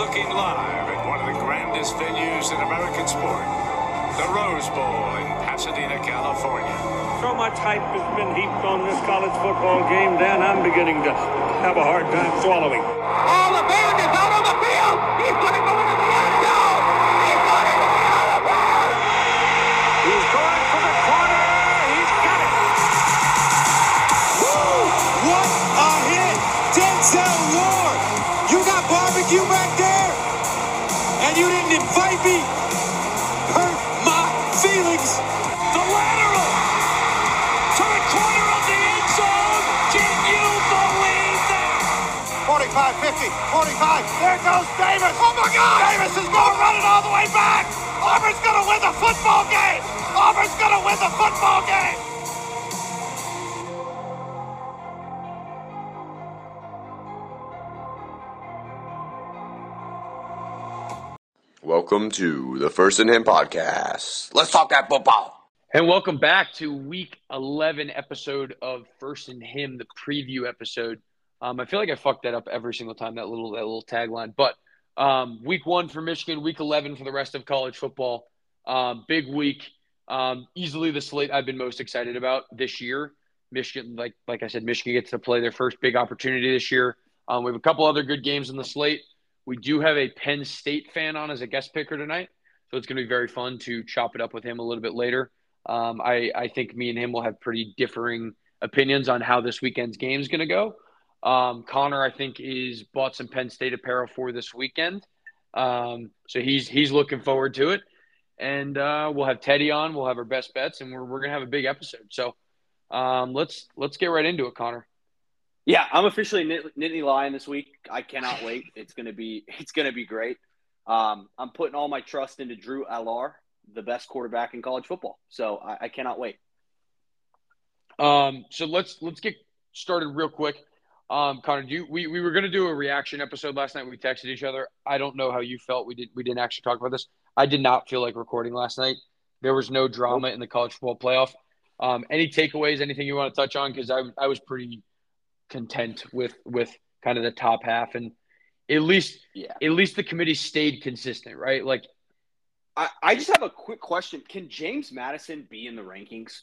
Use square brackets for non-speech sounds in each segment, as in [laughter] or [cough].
looking live at one of the grandest venues in American sport, the Rose Bowl in Pasadena, California. So much hype has been heaped on this college football game, Dan, I'm beginning to have a hard time swallowing. All the band is out on the field. He's going to go into the end zone. You didn't invite me? Hurt my feelings! The lateral to the corner of the end zone. Can you believe that? 45, 50, 45. There goes Davis. Oh my God! Davis is going to run it all the way back. Auburn's going to win the football game. Auburn's going to win the football game. Welcome to the First and Him podcast. Let's talk that football. And welcome back to week 11 episode of First and Him, the preview episode. Um, I feel like I fucked that up every single time, that little, that little tagline. But um, week one for Michigan, week 11 for the rest of college football. Um, big week. Um, easily the slate I've been most excited about this year. Michigan, like like I said, Michigan gets to play their first big opportunity this year. Um, we have a couple other good games on the slate. We do have a Penn State fan on as a guest picker tonight, so it's going to be very fun to chop it up with him a little bit later. Um, I, I think me and him will have pretty differing opinions on how this weekend's game is going to go. Um, Conner, I think, is bought some Penn State apparel for this weekend, um, so he's he's looking forward to it. And uh, we'll have Teddy on. We'll have our best bets, and we're we're gonna have a big episode. So um, let's let's get right into it, Conner. Yeah, I'm officially Nit- Nittany Lion this week. I cannot wait. It's gonna be [laughs] it's gonna be great. Um, I'm putting all my trust into Drew Allar, the best quarterback in college football. So I, I cannot wait. Um, so let's let's get started real quick. Um, Conner, do you, we we were gonna do a reaction episode last night. We texted each other. I don't know how you felt. We did we didn't actually talk about this. I did not feel like recording last night. There was no drama in the college football playoff. Um, any takeaways? Anything you want to touch on? Because I I was pretty content with with kind of the top half and at least Yeah. at least the committee stayed consistent, right? Like I, I just have a quick question. Can James Madison be in the rankings?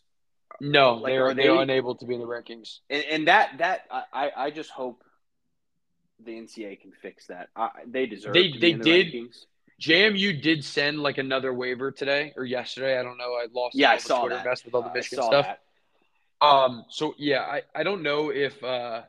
no, Like, they are are they they- unable to be in the rankings. And, and that that I, I just hope the NCAA can fix that. I, they deserve. They- to be they in the did. Rankings. JMU did send like another waiver today or yesterday. I don't know. I lost Yeah, I the saw Twitter that. mess with all the Uh, I Michigan saw stuff. that. Um, so yeah, I, I don't know if uh,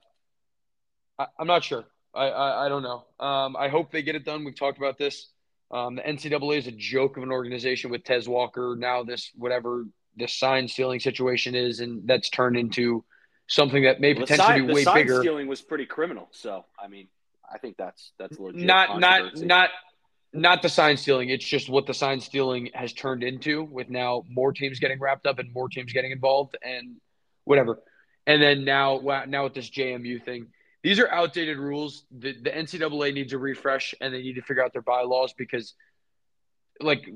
I, I'm not sure. I, I I don't know. Um, I hope they get it done. We've talked about this. Um, the NCAA is a joke of an organization with Tez Walker. Now this whatever this sign stealing situation is, and that's turned into something that may Well, the potentially sign, be the way sign bigger. stealing was pretty criminal. So I mean, I think that's that's legit. not not not not the sign stealing. It's just what the sign stealing has turned into, with now more teams getting wrapped up and more teams getting involved and whatever. And then now now with this JMU thing, these are outdated rules. The, the NCAA needs a refresh, and they need to figure out their bylaws because, like,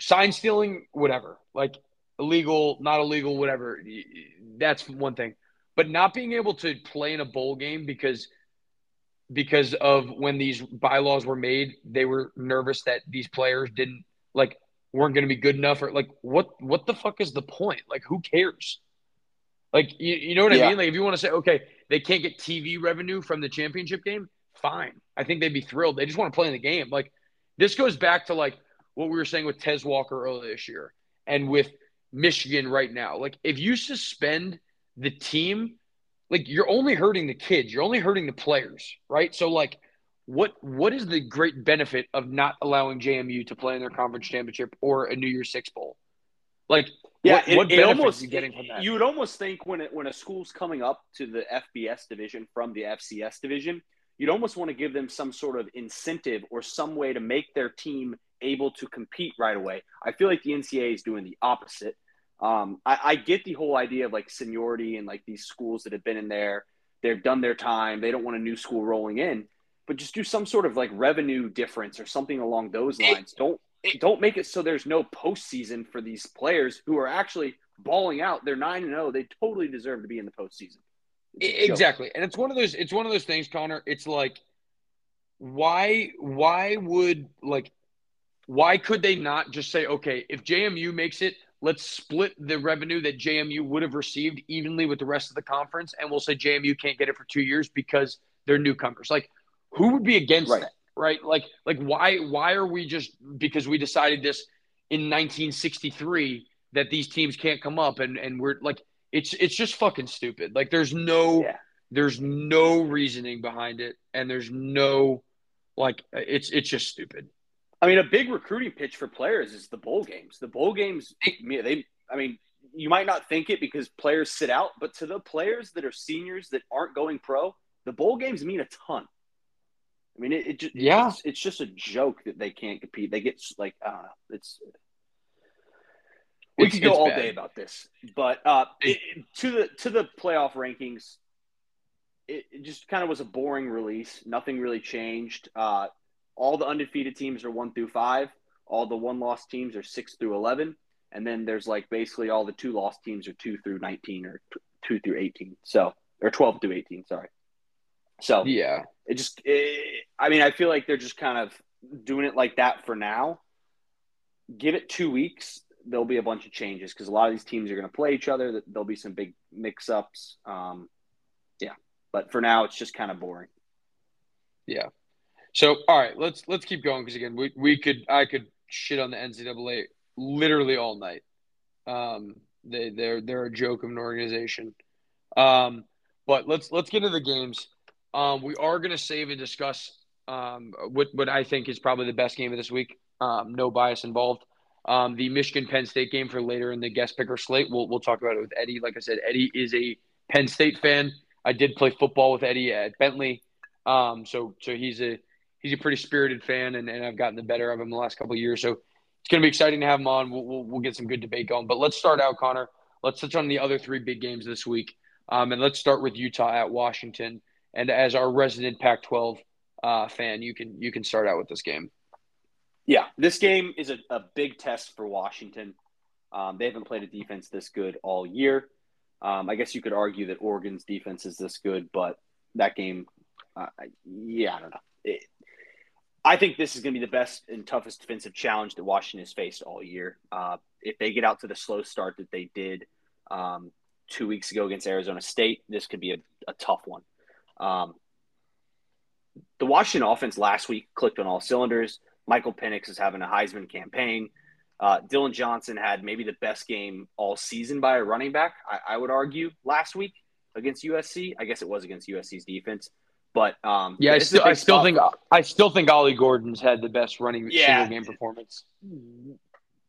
sign stealing, whatever, like illegal, not illegal, whatever. That's one thing, but not being able to play in a bowl game because because of when these bylaws were made, they were nervous that these players didn't like weren't going to be good enough or like what what the fuck is the point? Like who cares? Like you, you know what I mean? Like if you want to say okay, they can't get TV revenue from the championship game, fine. I think they'd be thrilled. They just want to play in the game. Like this goes back to like what we were saying with Tez Walker earlier this year and with Michigan right now. Like if you suspend the team like you're only hurting the kids you're only hurting the players right so like what what is the great benefit of not allowing jmu to play in their conference championship or a new year's six bowl? Like Yeah, what, it, what it almost are you getting from that? You would almost think when it, when a school's coming up to the FBS division from the FCS division, you'd almost want to give them some sort of incentive or some way to make their team able to compete right away. I feel like the NCAA is doing the opposite. Um, I, I get the whole idea of like seniority and like these schools that have been in there, they've done their time, they don't want a new school rolling in, but just do some sort of like revenue difference or something along those It- lines. don't don't make it so there's no postseason for these players who are actually balling out. They're nine and zero. They totally deserve to be in the postseason. It's a joke. exactly and it's one of those it's one of those things conner it's like why why would like why could they not just say okay if JMU makes it let's split the revenue that JMU would have received evenly with the rest of the conference and we'll say JMU can't get it for 2 years because they're newcomers like who would be against Right. that right like like why why are we just because we decided this in 1963 that these teams can't come up and and we're like it's it's just fucking stupid like there's no Yeah. there's no reasoning behind it and there's no like it's it's just stupid I mean, a big recruiting pitch for players is the bowl games. The bowl games, they, they I mean, you might not think it because players sit out, but to the players that are seniors that aren't going pro, the bowl games mean a ton. I mean, it, it just, Yeah. it's, it's just a joke that they can't compete. They get like, I don't know, it's. We It's- could go all bad. day about this, but uh, it, it- to the to the playoff rankings, it, it just kind of was a boring release. Nothing really changed. Uh, all the undefeated teams are one through five. All the one loss teams are six through eleven, and then there's like basically all the two loss teams are two through nineteen or t- two through eighteen. So or twelve through eighteen. Sorry. So yeah it just, it, I mean, I feel like they're just kind of doing it like that for now. Give it two weeks, there'll be a bunch of changes because a lot of these teams are going to play each other. There'll be some big mix-ups. Um, yeah, but for now, it's just kind of boring. yeah so all right let's let's keep going because again we, we could i could shit on the ncaa literally all night um they they're they're a joke of an organization um but let's let's get into the games um we are going to save and discuss um what what i think is probably the best game of this week. Um no bias involved. Um the michigan penn state game for later in the guest picker slate. We'll, we'll talk about it with eddie. Like i said eddie is a penn state fan. I did play football with eddie at bentley. Um so so he's a he's a pretty spirited fan and, and i've gotten the better of him the last couple years. So it's going to be exciting to have him on. We'll, we'll, we'll get some good debate going. But let's start out conner. Let's touch on the other three big games this week. Um, and let's start with utah at washington and as our resident pac 12 uh, fan you can you can start out with this game Yeah, this game is a, a big test for Washington. Um, they haven't played a defense this good all year. Um, I guess you could argue that Oregon's defense is this good, but that game, uh, yeah, I don't know. It, I think this is going to be the best and toughest defensive challenge that Washington has faced all year. Uh, if they get out to the slow start that they did um, two weeks ago against Arizona State, this could be a, a tough one. Um, the Washington offense last week clicked on all cylinders. Michael Penix is having a Heisman campaign. Uh, Dillon Johnson had maybe the best game all season by a running back, I, I would argue, last week against USC. I guess it was against USC's defense. But um, yeah i this is a still, I still think i still think ollie gordon's had the best running Yeah. single game performance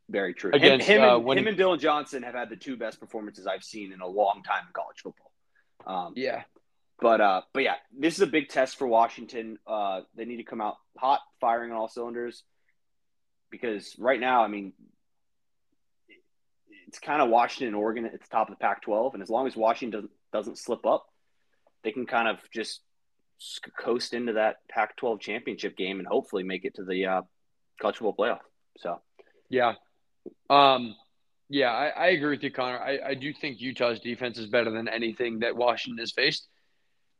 Very true. Against, him, him, uh, and, when him and Dillon Johnson have had the two best performances I've seen in a long time in college football. Um, yeah But uh, but yeah, this is a big test for Washington. Uh, they need to come out hot, firing on all cylinders, because right now, I mean, it's kind of Washington and Oregon at the top of the Pac-12, and as long as Washington doesn't doesn't slip up, they can kind of just coast into that Pac-12 championship game and hopefully make it to the uh, college football playoff. So Yeah. Um, yeah, I, I agree with you, Conner. I, I do think Utah's defense is better than anything that Washington has faced.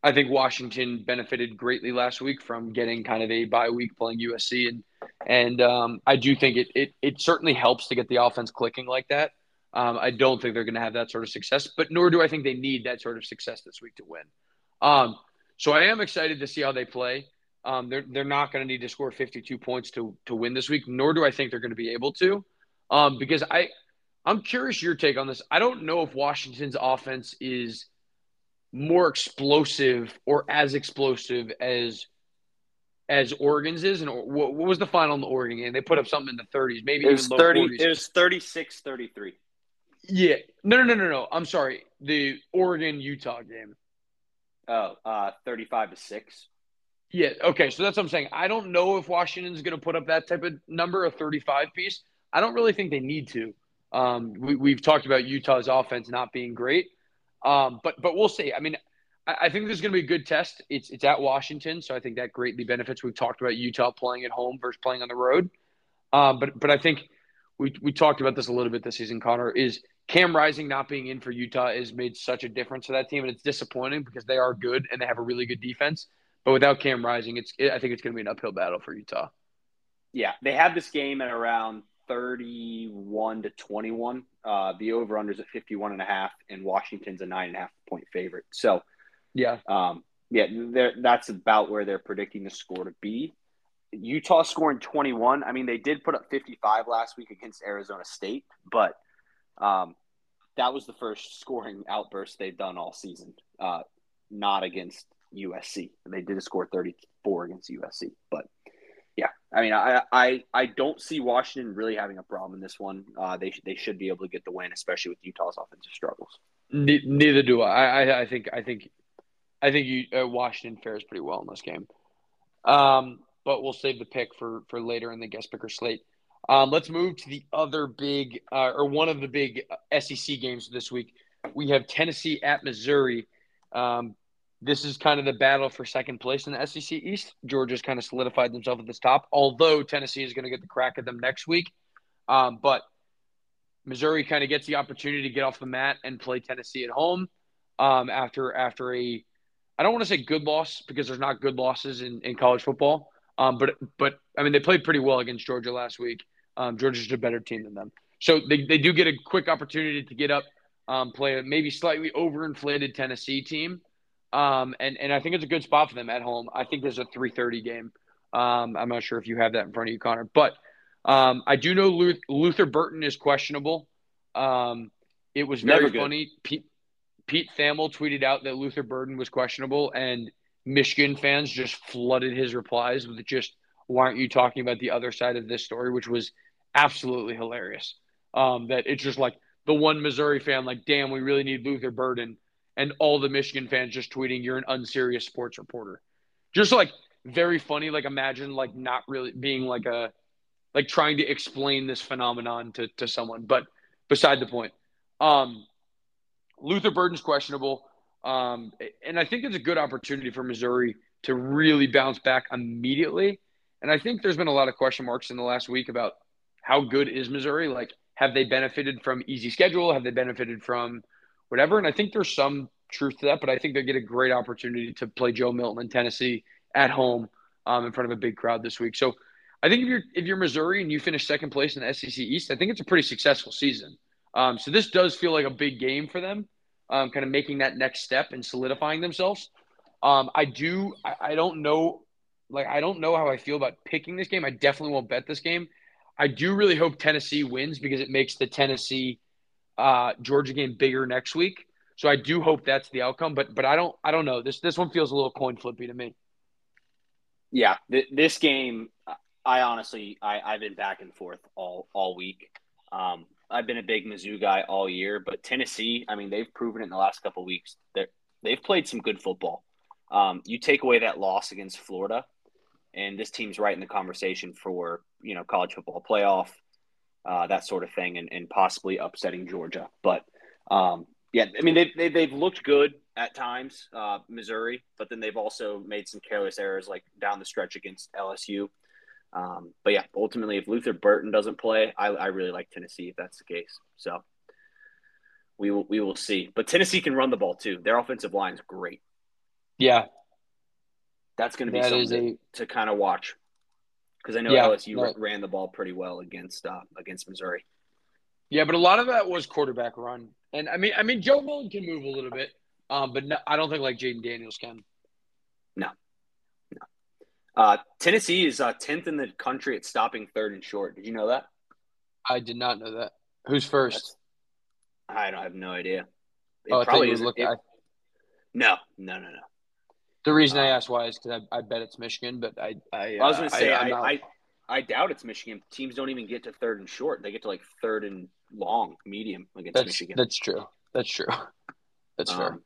I think Washington benefited greatly last week from getting kind of a bye week playing USC, and and um, I do think it, it it certainly helps to get the offense clicking like that. Um, I don't think they're going to have that sort of success, but nor do I think they need that sort of success this week to win. Um, so I am excited to see how they play. Um, they're they're not going to need to score 52 points to to win this week, nor do I think they're going to be able to, um, because I I'm curious your take on this. I don't know if Washington's offense is more explosive or as explosive as as Oregon's is. And what, what was the final in the Oregon game? They put up something in the 30s, maybe it was even low thirty. 40s. It was 36-33. yeah, no, no, no, no, no. I'm sorry. The Oregon Utah game. Oh, uh, 35 to six. Yeah. Okay. So that's what I'm saying. I don't know if Washington's going to put up that type of number, a 35 piece. I don't really think they need to. Um, we, we've talked about Utah's offense not being great, um, but but we'll see. I mean, I, I think this is going to be a good test. It's it's at Washington, so I think that greatly benefits. We've talked about Utah playing at home versus playing on the road, um, but but I think we we talked about this a little bit this season. Conner is Cam Rising not being in for Utah has made such a difference to that team, and it's disappointing because they are good and they have a really good defense. But without Cam Rising, it's I think it's going to be an uphill battle for Utah. Yeah, they have this game at around 31 to 21. Uh, the over unders at 51 and a half, and Washington's a nine and a half point favorite. So, Yeah, um, yeah, that's about where they're predicting the score to be. Utah scoring 21. I mean, they did put up 55 last week against Arizona State, but um, that was the first scoring outburst they've done all season, uh, not against USC. They did score 34 against USC, but I mean, I I, I don't see Washington really having a problem in this one. Uh, they they should be able to get the win, especially with Utah's offensive struggles. Ne- neither do I. I. I think. I think. I think you, uh, Washington fares pretty well in this game. Um, but we'll save the pick for for later in the guest picker slate. Um, let's move to the other big, uh, or one of the big SEC games this week. We have Tennessee at Missouri. Um, this is kind of the battle for second place in the SEC East. Georgia's kind of solidified themselves at this top, although Tennessee is going to get the crack at them next week. Um, but Missouri kind of gets the opportunity to get off the mat and play Tennessee at home um, after after a I don't want to say good loss because there's not good losses in, in college football. Um, but but I mean they played pretty well against Georgia last week. Um, Georgia's a better team than them, so they, they do get a quick opportunity to get up, um, play a maybe slightly overinflated Tennessee team, um, and and I think it's a good spot for them at home. I think there's a 3:30 game. Um, I'm not sure if you have that in front of you, Conner, but um, I do know Luth- Luther Burden is questionable. Um, it was very funny. Pete, Pete Thamel tweeted out that Luther Burden was questionable, and Michigan fans just flooded his replies with just, "Why aren't you talking about the other side of this story?" Which was absolutely hilarious. Um, that it's just like the one Missouri fan, like, "Damn, we really need Luther Burden," and all the Michigan fans just tweeting, "You're an unserious sports reporter." Just like very funny. Like imagine like not really being like a like trying to explain this phenomenon to to someone, but beside the point. Um, Luther Burden's questionable. Um, and I think it's a good opportunity for Missouri to really bounce back immediately. And I think there's been a lot of question marks in the last week about how good is Missouri? Like, have they benefited from easy schedule? Have they benefited from whatever? And I think there's some truth to that, but I think they get a great opportunity to play Joe Milton in Tennessee at home um, in front of a big crowd this week. So I think if you're if you're Missouri and you finish second place in the SEC East, I think it's a pretty successful season. Um, so this does feel like a big game for them, um, kind of making that next step and solidifying themselves. Um, I do. I, I don't know. Like I don't know how I feel about picking this game. I definitely won't bet this game. I do really hope Tennessee wins because it makes the Tennessee uh, Georgia game bigger next week. So I do hope that's the outcome. But but I don't I don't know. This this one feels a little coin flippy to me. Yeah, th- this game, I honestly, I, I've been back and forth all all week. Um, I've been a big Mizzou guy all year, but Tennessee, I mean, they've proven it in the last couple weeks. They they've played some good football. Um, you take away that loss against Florida, and this team's right in the conversation for you know college football playoff, uh, that sort of thing, and, and possibly upsetting Georgia. But um, yeah, I mean they, they they've looked good at times, uh, Missouri, but then they've also made some careless errors like down the stretch against LSU. Um, but yeah, ultimately, if Luther Burden doesn't play, I, I really like Tennessee if that's the case. So we will we will see. But Tennessee can run the ball too. Their offensive line is great. Yeah, That's going to be That something to, kind of watch because I know Yeah, LSU no. ran the ball pretty well against uh, against Missouri. Yeah, but a lot of that was quarterback run, and I mean, I mean, Joe Milton can move a little bit, um, but no, I don't think like Jayden Daniels can. No, Uh, Tennessee is uh, tenth in the country at stopping third and short. Did you know that? I did not know that. Who's first? I don't I have no idea. It oh, probably is. looking. it- I, no, no, no, no. The reason I Uh, asked why is because I, I bet it's Michigan, but I I, I was uh, going to say I, not- I, I doubt it's Michigan. Teams don't even get to third and short. They get to like third and long, medium against that's Michigan. that's true. That's true. [laughs] That's fair. Um,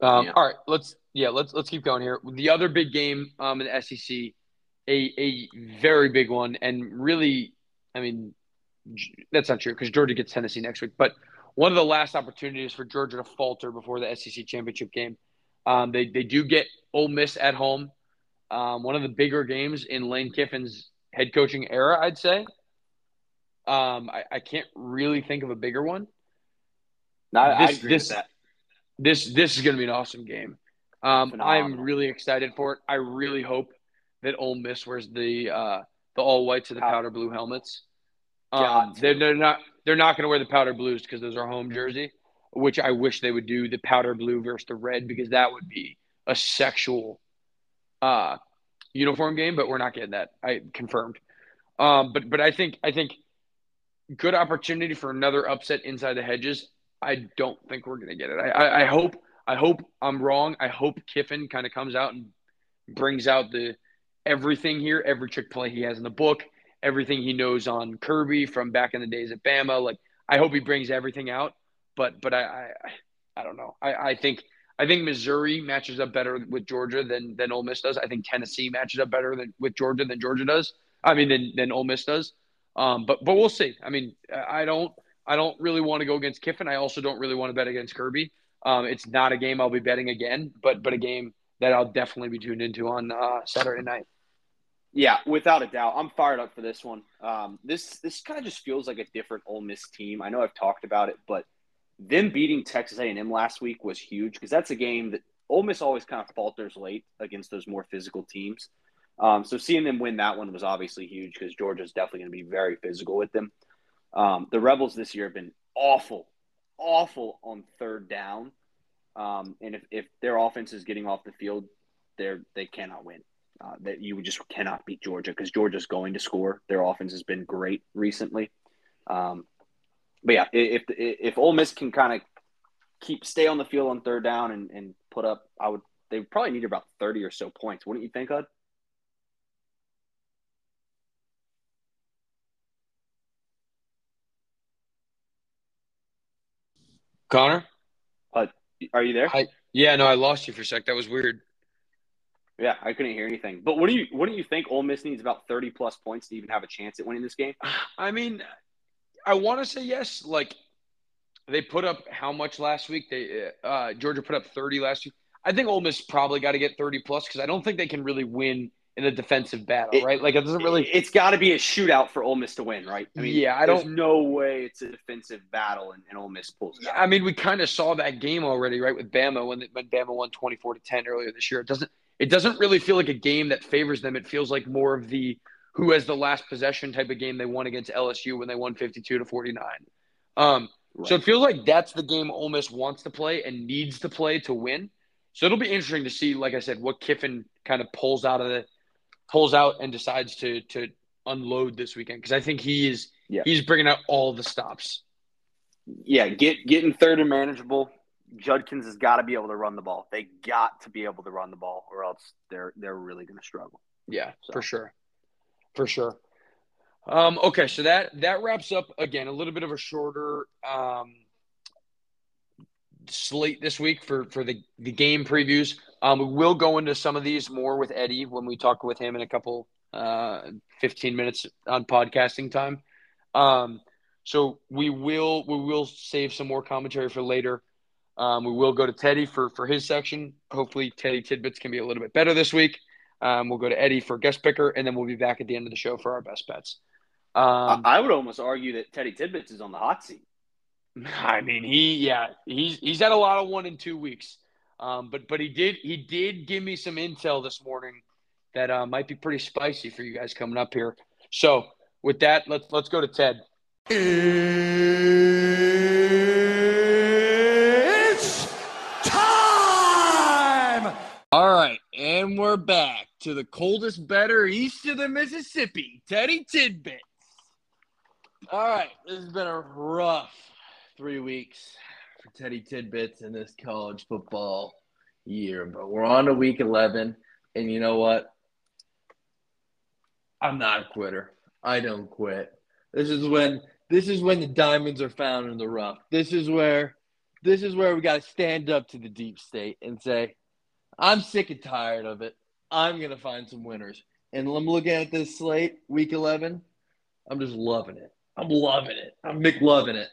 Um, Yeah. All right, let's yeah, let's let's keep going here. The other big game um, in the SEC, a a very big one, and really, I mean, that's not true because Georgia gets Tennessee next week. But one of the last opportunities for Georgia to falter before the SEC championship game, um, they they do get Ole Miss at home. Um, one of the bigger games in Lane Kiffin's head coaching era, I'd say. Um, I, I can't really think of a bigger one I This- agree this- with that. this this is going to be an awesome game. Um, I'm really excited for it. I really hope that Ole Miss wears the uh, the all whites of the powder blue helmets. Um, they're, they're not they're not going to wear the powder blues because those are home jersey, which I wish they would do the powder blue versus the red because that would be a sexual uh, uniform game. But we're not getting that. I confirmed. Um, but but I think I think good opportunity for another upset inside the hedges. I don't think we're to get it. I, I, I hope I hope I'm wrong. I hope Kiffin kind of comes out and brings out the everything here, every trick play he has in the book, everything he knows on Kirby from back in the days at Bama. Like I hope he brings everything out. But but I I, I don't know. I, I think I think Missouri matches up better with Georgia than than Ole Miss does. I think Tennessee matches up better than with Georgia than Georgia does. I mean than than Ole Miss does. Um, but but we'll see. I mean I don't I don't really want to go against Kiffin. I also don't really want to bet against Kirby. Um, it's not a game I'll be betting again, but but a game that I'll definitely be tuned into on uh, Saturday night. Yeah, without a doubt, I'm fired up for this one. Um, this this kind of just feels like a different Ole Miss team. I know I've talked about it, but them beating Texas A&M last week was huge because that's a game that Ole Miss always kind of falters late against those more physical teams. Um, so seeing them win that one was obviously huge because Georgia's definitely going to be very physical with them. Um, the Rebels this year have been awful, awful on third down, um, and if, if their offense is getting off the field, they're they cannot win. Uh, that you just cannot beat Georgia because Georgia's going to score. Their offense has been great recently. Um, but yeah, if if, if Ole Miss can kind of keep stay on the field on third down and, and put up, I would they probably need about thirty or so points, wouldn't you think, Hud? Conner? Hud, are you there? I, yeah, no, I lost you for a sec. That was weird. Yeah, I couldn't hear anything. But what do you what do you think? Ole Miss needs about thirty plus points to even have a chance at winning this game. I mean, I want to say yes. Like they put up how much last week? They uh, Georgia put up thirty last week. I think Ole Miss probably got to get thirty plus because I don't think they can really win in a defensive battle, It- right? Like it doesn't really. It's got to be a shootout for Ole Miss to win, right? I mean, Yeah, I there's don't- no way it's a defensive battle and, and Ole Miss pulls it out. I mean, we kind of saw that game already, right? With Bama when when Bama won twenty four to ten earlier this year. It doesn't it doesn't really feel like a game that favors them. It feels like more of the who has the last possession type of game they won against LSU when they won fifty two to forty nine. Um, So it feels like that's the game Ole Miss wants to play and needs to play to win. So it'll be interesting to see, like I said, what Kiffin kind of pulls out of the pulls out and decides to to unload this weekend because I think he is Yeah. he's bringing out all the stops. yeah, get getting third and manageable. Judkins has got to be able to run the ball. They got to be able to run the ball, or else they're they're really going to struggle. Yeah, So- for sure, for sure. Um, okay, so that that wraps up again a little bit of a shorter um, slate this week for for the the game previews. Um, we will go into some of these more with Eddie when we talk with him in a couple uh, fifteen minutes on podcasting time. Um, so we will we will save some more commentary for later. Um, we will go to Teddy for for his section. Hopefully, Teddy tidbits can be a little bit better this week. Um, we'll go to Eddie for guest picker, and then we'll be back at the end of the show for our best bets. Um, I, I would almost argue that Teddy Tidbits is on the hot seat. [laughs] I mean, he yeah, he's he's had a lot of one in two weeks, um, but but he did he did give me some intel this morning that uh, might be pretty spicy for you guys coming up here. So with that, let's let's go to Ted. It's time! All right, and we're back to the coldest better east of the Mississippi, Teddy Tidbits. All right, this has been a rough three weeks for Teddy Tidbits in this college football year, but we're on to week 11, and you know what? I'm not a quitter. I don't quit. This is when this is when the diamonds are found in the rough. This is where this is where we got to stand up to the deep state and say, I'm sick and tired of it. I'm to find some winners. And I'm looking at this slate, week 11. I'm just loving it. I'm loving it. I'm McLoving it.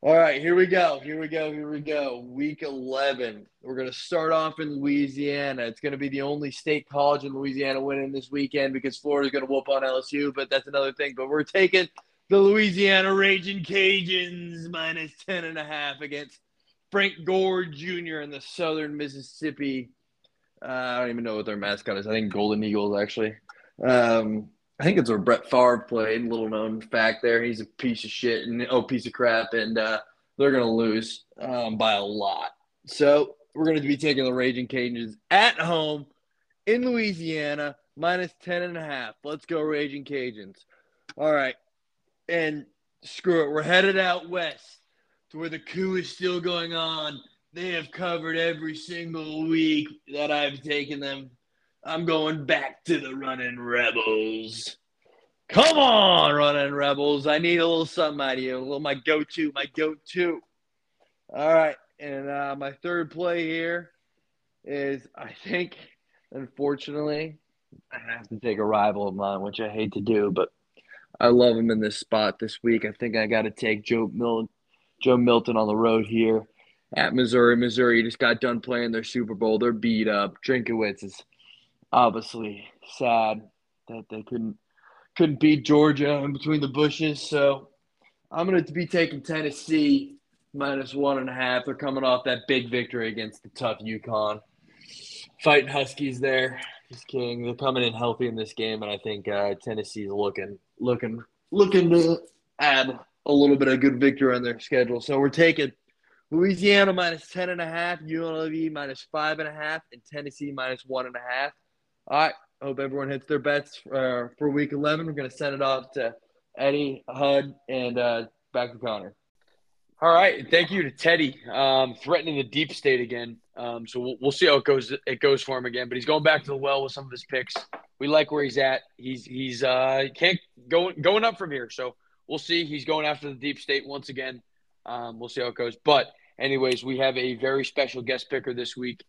All right, here we go. Here we go. Here we go. Week 11. We're going to start off in Louisiana. It's going to be the only state college in Louisiana winning this weekend because Florida's going to whoop on LSU, but that's another thing. But we're taking the Louisiana Raging Cajuns minus 10 and a half against Frank Gore Jr. and the Southern Mississippi. Uh, I don't even know what their mascot is. I think Golden Eagles actually. Um, I think it's where Brett Favre played. Little known fact there. He's a piece of shit and oh, piece of crap, and uh, they're gonna lose um, by a lot. So we're gonna be taking the Raging Cajuns at home in Louisiana, minus 10 and a half. Let's go, Raging Cajuns. All right. And screw it. We're headed out west to where the coup is still going on. They have covered every single week that I've taken them. I'm going back to the running rebels. Come on, running rebels. I need a little something out of you. A little my go-to, my go-to. All right. And uh, my third play here is I think, unfortunately, I have to take a rival of mine, which I hate to do, but I love him in this spot this week. I think I got to take Joe Milton, Joe Milton on the road here at Missouri. Missouri just got done playing their Super Bowl. They're beat up. Drinkwitz is obviously sad that they couldn't couldn't beat Georgia in between the bushes. So I'm going to be taking Tennessee minus one and a half. They're coming off that big victory against the tough UConn. Fighting Huskies there. Just kidding. They're coming in healthy in this game, and I think uh, Tennessee's looking looking looking to add a little bit of good victory on their schedule. So we're taking Louisiana minus ten and a half, UNLV minus five and a half, and Tennessee minus one and a half. All right. Hope everyone hits their bets uh, for week 11. We're going to send it off to Eddie, Hud, and uh, back to Conner. All right. Thank you to Teddy, um, threatening the deep state again. Um, so we'll, we'll see how it goes. It goes for him again, but he's going back to the well with some of his picks. We like where he's at. He's he's uh, can't go going up from here. So we'll see. He's going after the deep state once again. Um, we'll see how it goes. But anyways, we have a very special guest picker this week,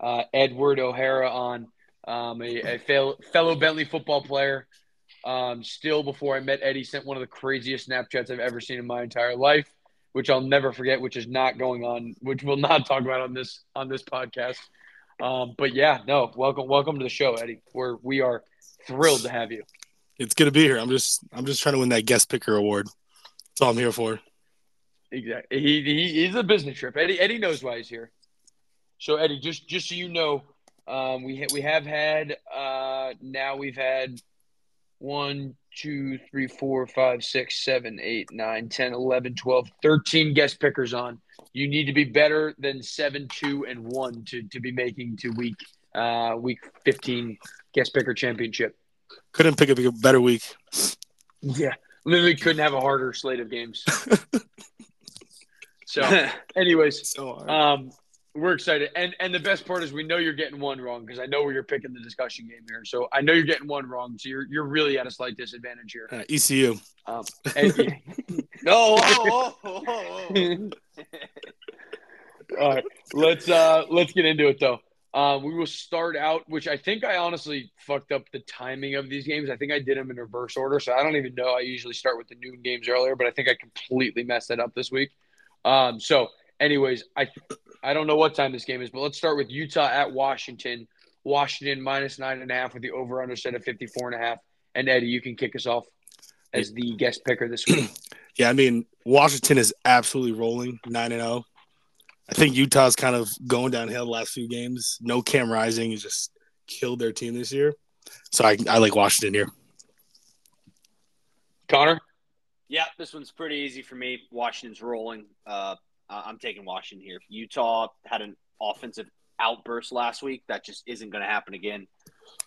uh, Edward O'Hara on um, a, a fellow Bentley football player. Um, still, before I met Eddie, sent one of the craziest Snapchats I've ever seen in my entire life, which I'll never forget. Which is not going on, which we'll not talk about on this on this podcast. Um, but yeah, no, welcome, welcome to the show, Eddie. We're we are thrilled to have you. It's good to be here. I'm just I'm just trying to win that guest picker award. That's all I'm here for. Exactly. He, he he's a business trip. Eddie Eddie knows why he's here. So Eddie, just just so you know, um, we ha- we have had uh, now we've had one, two, three, four, five, six, seven, eight, nine, 10, 11, 12, 13 guest pickers on. You need to be better than seven, two, and one to, to be making to week uh, week 15 guest picker championship. Couldn't pick a better week. Yeah, literally couldn't have a harder slate of games. [laughs] so, [laughs] anyways, So um, we're excited, and and the best part is we know you're getting one wrong because I know where you're picking the discussion game here. So I know you're getting one wrong, so you're you're really at a slight disadvantage here. Uh, ECU. Um, and- [laughs] No, oh, oh, oh, all right, let's uh let's get into it though. Um, we will start out, which I think I honestly fucked up the timing of these games. I think I did them in reverse order, so I don't even know. I usually start with the noon games earlier, but I think I completely messed that up this week. Um, so, anyways, I I don't know what time this game is, but let's start with Utah at Washington. Washington minus nine and a half with the over under set of 54 and a half. And Eddie, you can kick us off as the guest picker this week. [clears throat] Yeah, I mean Washington is absolutely rolling nine and zero. I think Utah's kind of going downhill the last few games. No Cam Rising has just killed their team this year, so I, I like Washington here. Conner? Yeah, this one's pretty easy for me. Washington's rolling. Uh, I'm taking Washington here. Utah had an offensive outburst last week. That just isn't going to happen again.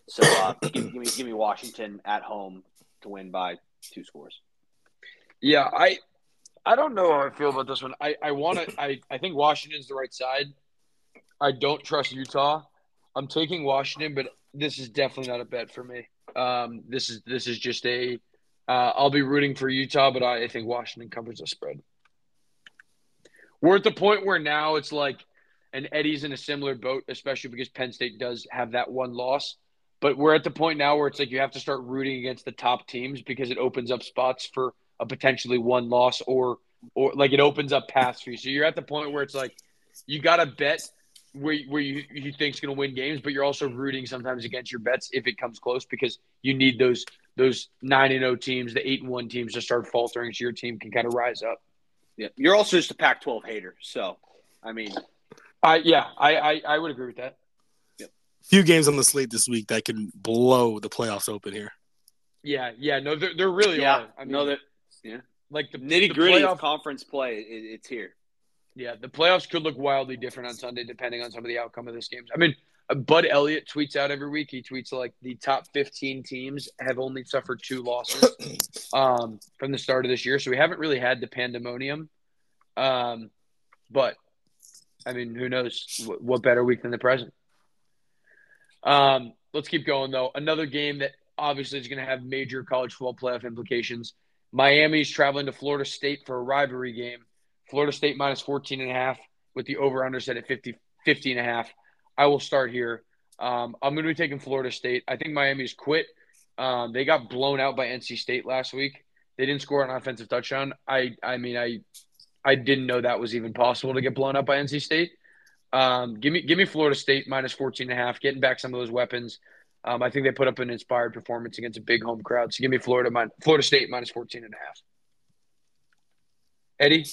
So uh, [coughs] give, give me give me Washington at home to win by two scores. Yeah, I I don't know how I feel about this one. I, I want to. I, I think Washington's the right side. I don't trust Utah. I'm taking Washington, but this is definitely not a bet for me. Um, this is this is just a. Uh, I'll be rooting for Utah, but I, think Washington covers the spread. We're at the point where now it's like, and Eddie's in a similar boat, especially because Penn State does have that one loss. But we're at the point now where it's like you have to start rooting against the top teams because it opens up spots for a potentially one loss or or like it opens up paths for you. So you're at the point where it's like you got to bet where where you you think's going to win games, but you're also rooting sometimes against your bets if it comes close because you need those those nine and zero teams, the eight and one teams just start faltering, so your team can kind of rise up. Yeah, you're also just a Pac-12 hater, so I mean, I yeah, I, I I would agree with that. Few games on the slate this week that can blow the playoffs open here. Yeah, yeah, no, they're really yeah, are. I mean, know that yeah, like the nitty gritty playoff- of conference play, it, it's here. Yeah, the playoffs could look wildly different on Sunday depending on some of the outcome of this game. I mean, Bud Elliott tweets out every week. He tweets like the top 15 teams have only suffered two losses [clears throat] um, from the start of this year, so we haven't really had the pandemonium. Um, but I mean, who knows what, what better week than the present? Um, let's keep going though. Another game that obviously is going to have major college football playoff implications. Miami's traveling to Florida State for a rivalry game. Florida State minus 14 and a half with the over under set at 50, 50 and a half. I will start here. Um, I'm going to be taking Florida State. I think Miami's quit. Um, they got blown out by NC State last week. They didn't score an offensive touchdown. I, I mean, I, I didn't know that was even possible to get blown out by NC State. Um, give me, give me Florida State minus 14 and a half, getting back some of those weapons. Um, I think they put up an inspired performance against a big home crowd. So give me Florida, min- Florida State minus 14 and a half. Eddie?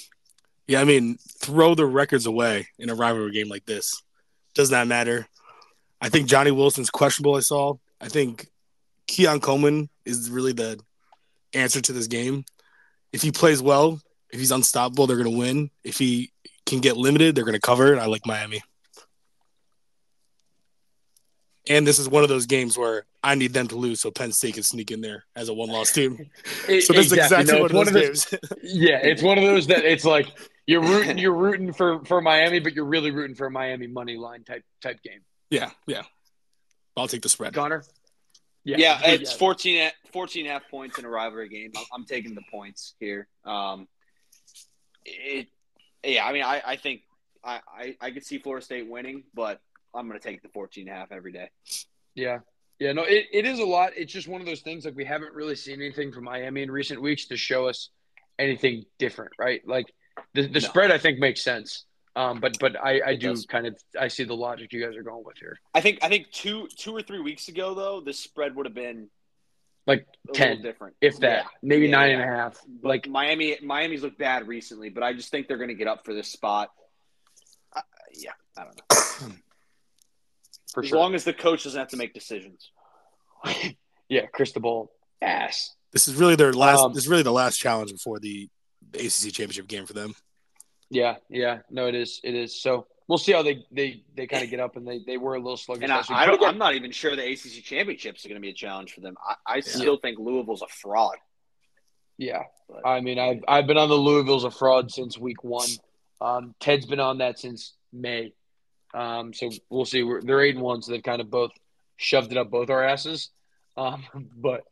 Yeah, I mean, throw the records away in a rivalry game like this. Does not matter. I think Johnny Wilson's questionable. I saw. I think Keon Coleman is really the answer to this game. If he plays well, if he's unstoppable, they're going to win. If he can get limited, they're going to cover. I like Miami. And this is one of those games where I need them to lose so Penn State can sneak in there as a one-loss team. [laughs] So this is exactly No, one of those those- games. [laughs] Yeah, it's one of those that it's like you're rooting, [laughs] you're rooting for for Miami, but you're really rooting for a Miami money line type type game. yeah, yeah. I'll take the spread. Conner? Yeah, it's 14, 14 and a half points in a rivalry game. I'm, I'm taking the points here. Um, it, yeah, I mean, I, I think I, I, I could see Florida State winning, but I'm going to take the 14 and a half every day. Yeah. Yeah, no, it, it is a lot. It's just one of those things like we haven't really seen anything from Miami in recent weeks to show us anything different, right? Like the, the No. spread I think makes sense. Um, but but I, I It do does. kind of I see the logic you guys are going with here. I think I think two two or three weeks ago though, the spread would have been Like a ten, different, if that, Yeah. maybe Yeah, nine yeah. and a half. But Like Miami, Miami's looked bad recently, but I just think they're going to get up for this spot. Uh, yeah, I don't know. [coughs] for as sure. long as the coach doesn't have to make decisions. [laughs] yeah, Cristobal ass. This is really their last. Um, this is really the last challenge before the ACC championship game for them. Yeah, yeah. No, it is. It is. So we'll see how they they they kind of get up and they they were a little sluggish. And I, I don't, I'm not even sure the ACC championships are going to be a challenge for them. I, I still think Louisville's a fraud. Yeah, But- I mean, I've I've been on the Louisville's a fraud since week one. Um, Ted's been on that since May. Um, so we'll see. We're, they're eight and one, so they've kind of both shoved it up both our asses. Um, [laughs] but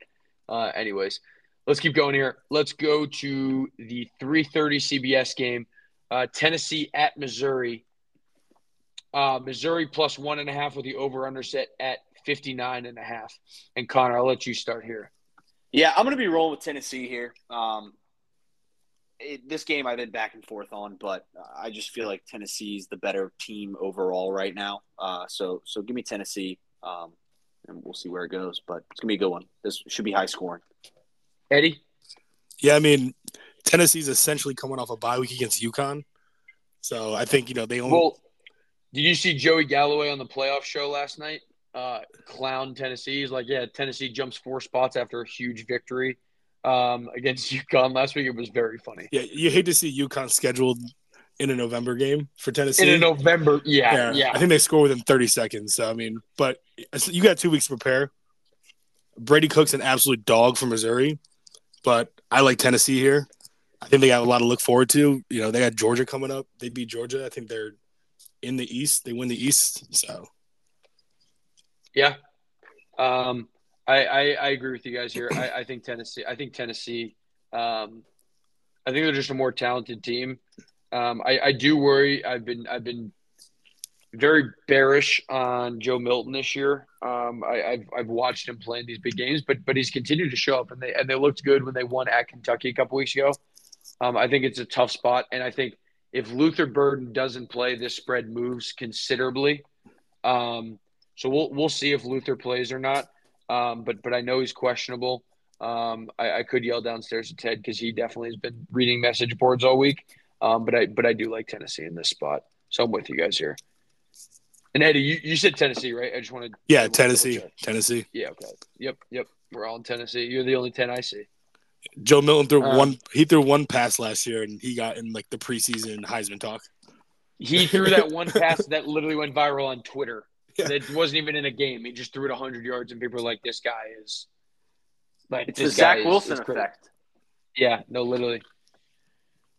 uh, anyways, let's keep going here. Let's go to the 3:30 CBS game. Uh, Tennessee at Missouri. Uh, Missouri plus one and a half with the over under set at 59 and a half. And Conner, I'll let you start here. Yeah, I'm going to be rolling with Tennessee here. Um, it, this game I've been back and forth on, but I just feel like Tennessee's the better team overall right now. Uh, so so give me Tennessee, um, and we'll see where it goes. But it's gonna be a good one. This should be high scoring. Eddie? Yeah, I mean, Tennessee's essentially coming off a bye week against UConn, so I think you know they only. Well, did you see Joey Galloway on the playoff show last night? Uh, clown Tennessee. He's like, yeah, Tennessee jumps four spots after a huge victory um, against [laughs] UConn last week. It was very funny. yeah, you hate to see UConn scheduled in a November game for Tennessee. In a November, yeah, yeah. I think they score within 30 seconds. So I mean, but you got two weeks to prepare. Brady Cook's an absolute dog for Missouri, but I like Tennessee here. I think they got a lot to look forward to. You know, they got Georgia coming up. They beat Georgia. I think they're in the East. They win the East. So Yeah. Um, I, I, I agree with you guys here. I, I think Tennessee. I think Tennessee. Um, I think they're just a more talented team. Um, I, I do worry. I've been I've been very bearish on Joe Milton this year. Um, I, I've I've watched him play in these big games, but but he's continued to show up, and they and they looked good when they won at Kentucky a couple weeks ago. Um, I think it's a tough spot, and I think if Luther Burden doesn't play, this spread moves considerably. Um, so we'll we'll see if Luther plays or not. Um, but but I know he's questionable. Um, I, I could yell downstairs to Ted because he definitely has been reading message boards all week. Um, but I but I do like Tennessee in this spot. So I'm with you guys here. And Eddie, you, you said Tennessee, right? I just wanted Yeah, wanted Tennessee. double. Tennessee. Yeah, okay. Yep, yep. We're all in Tennessee. You're the only 10 I see. Joe Milton threw Um, one. He threw one pass last year, and he got in like the preseason Heisman talk. He threw that [laughs] one pass that literally went viral on Twitter. Yeah. That wasn't even in a game. He just threw it 100 yards, and people were like, "This guy is like It's the this guy Zach Wilson is crazy." effect. Yeah, no, literally.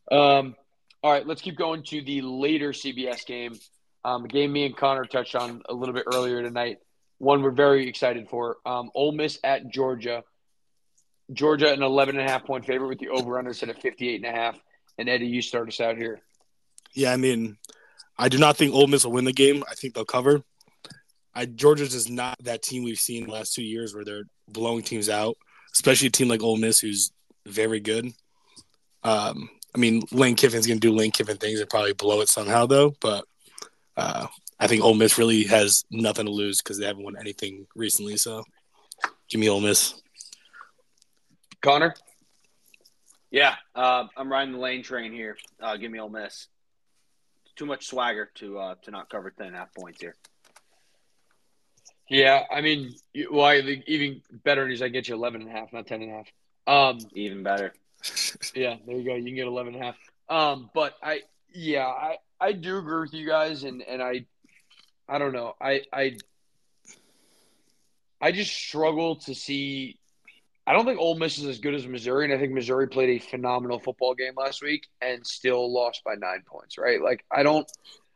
Um, all right, let's keep going to the later CBS game. Um, a game me and Conner touched on a little bit earlier tonight. One we're very excited for. Um, Ole Miss at Georgia. Georgia, an 11 and a half point favorite with the over under set at 58 and a half. And Eddie, you start us out here. Yeah, I mean, I do not think Ole Miss will win the game. I think they'll cover. I Georgia's is not that team we've seen the last two years where they're blowing teams out, especially a team like Ole Miss who's very good. Um, I mean, Lane Kiffin's gonna do Lane Kiffin things and probably blow it somehow though. But uh, I think Ole Miss really has nothing to lose because they haven't won anything recently. So give me Ole Miss. Conner? Yeah, uh, I'm riding the lane train here. Uh, give me Ole Miss. Too much swagger to uh, to not cover ten and a half points here. Yeah, I mean, you- well, I think even better news, I get you 11 and a half, not 10 and a half. Um, Even better. [laughs] Yeah, there you go. You can get 11 and a half. Um, but I, yeah, I, I do agree with you guys, and and I, I don't know, I, I, I just struggle to see. I don't think Ole Miss is as good as Missouri, and I think Missouri played a phenomenal football game last week and still lost by nine points. Right? Like I don't.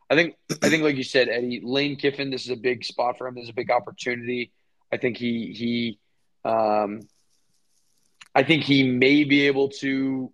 I think I think like you said, Eddie Lane Kiffin. This is a big spot for him. There's a big opportunity. I think he he. Um, I think he may be able to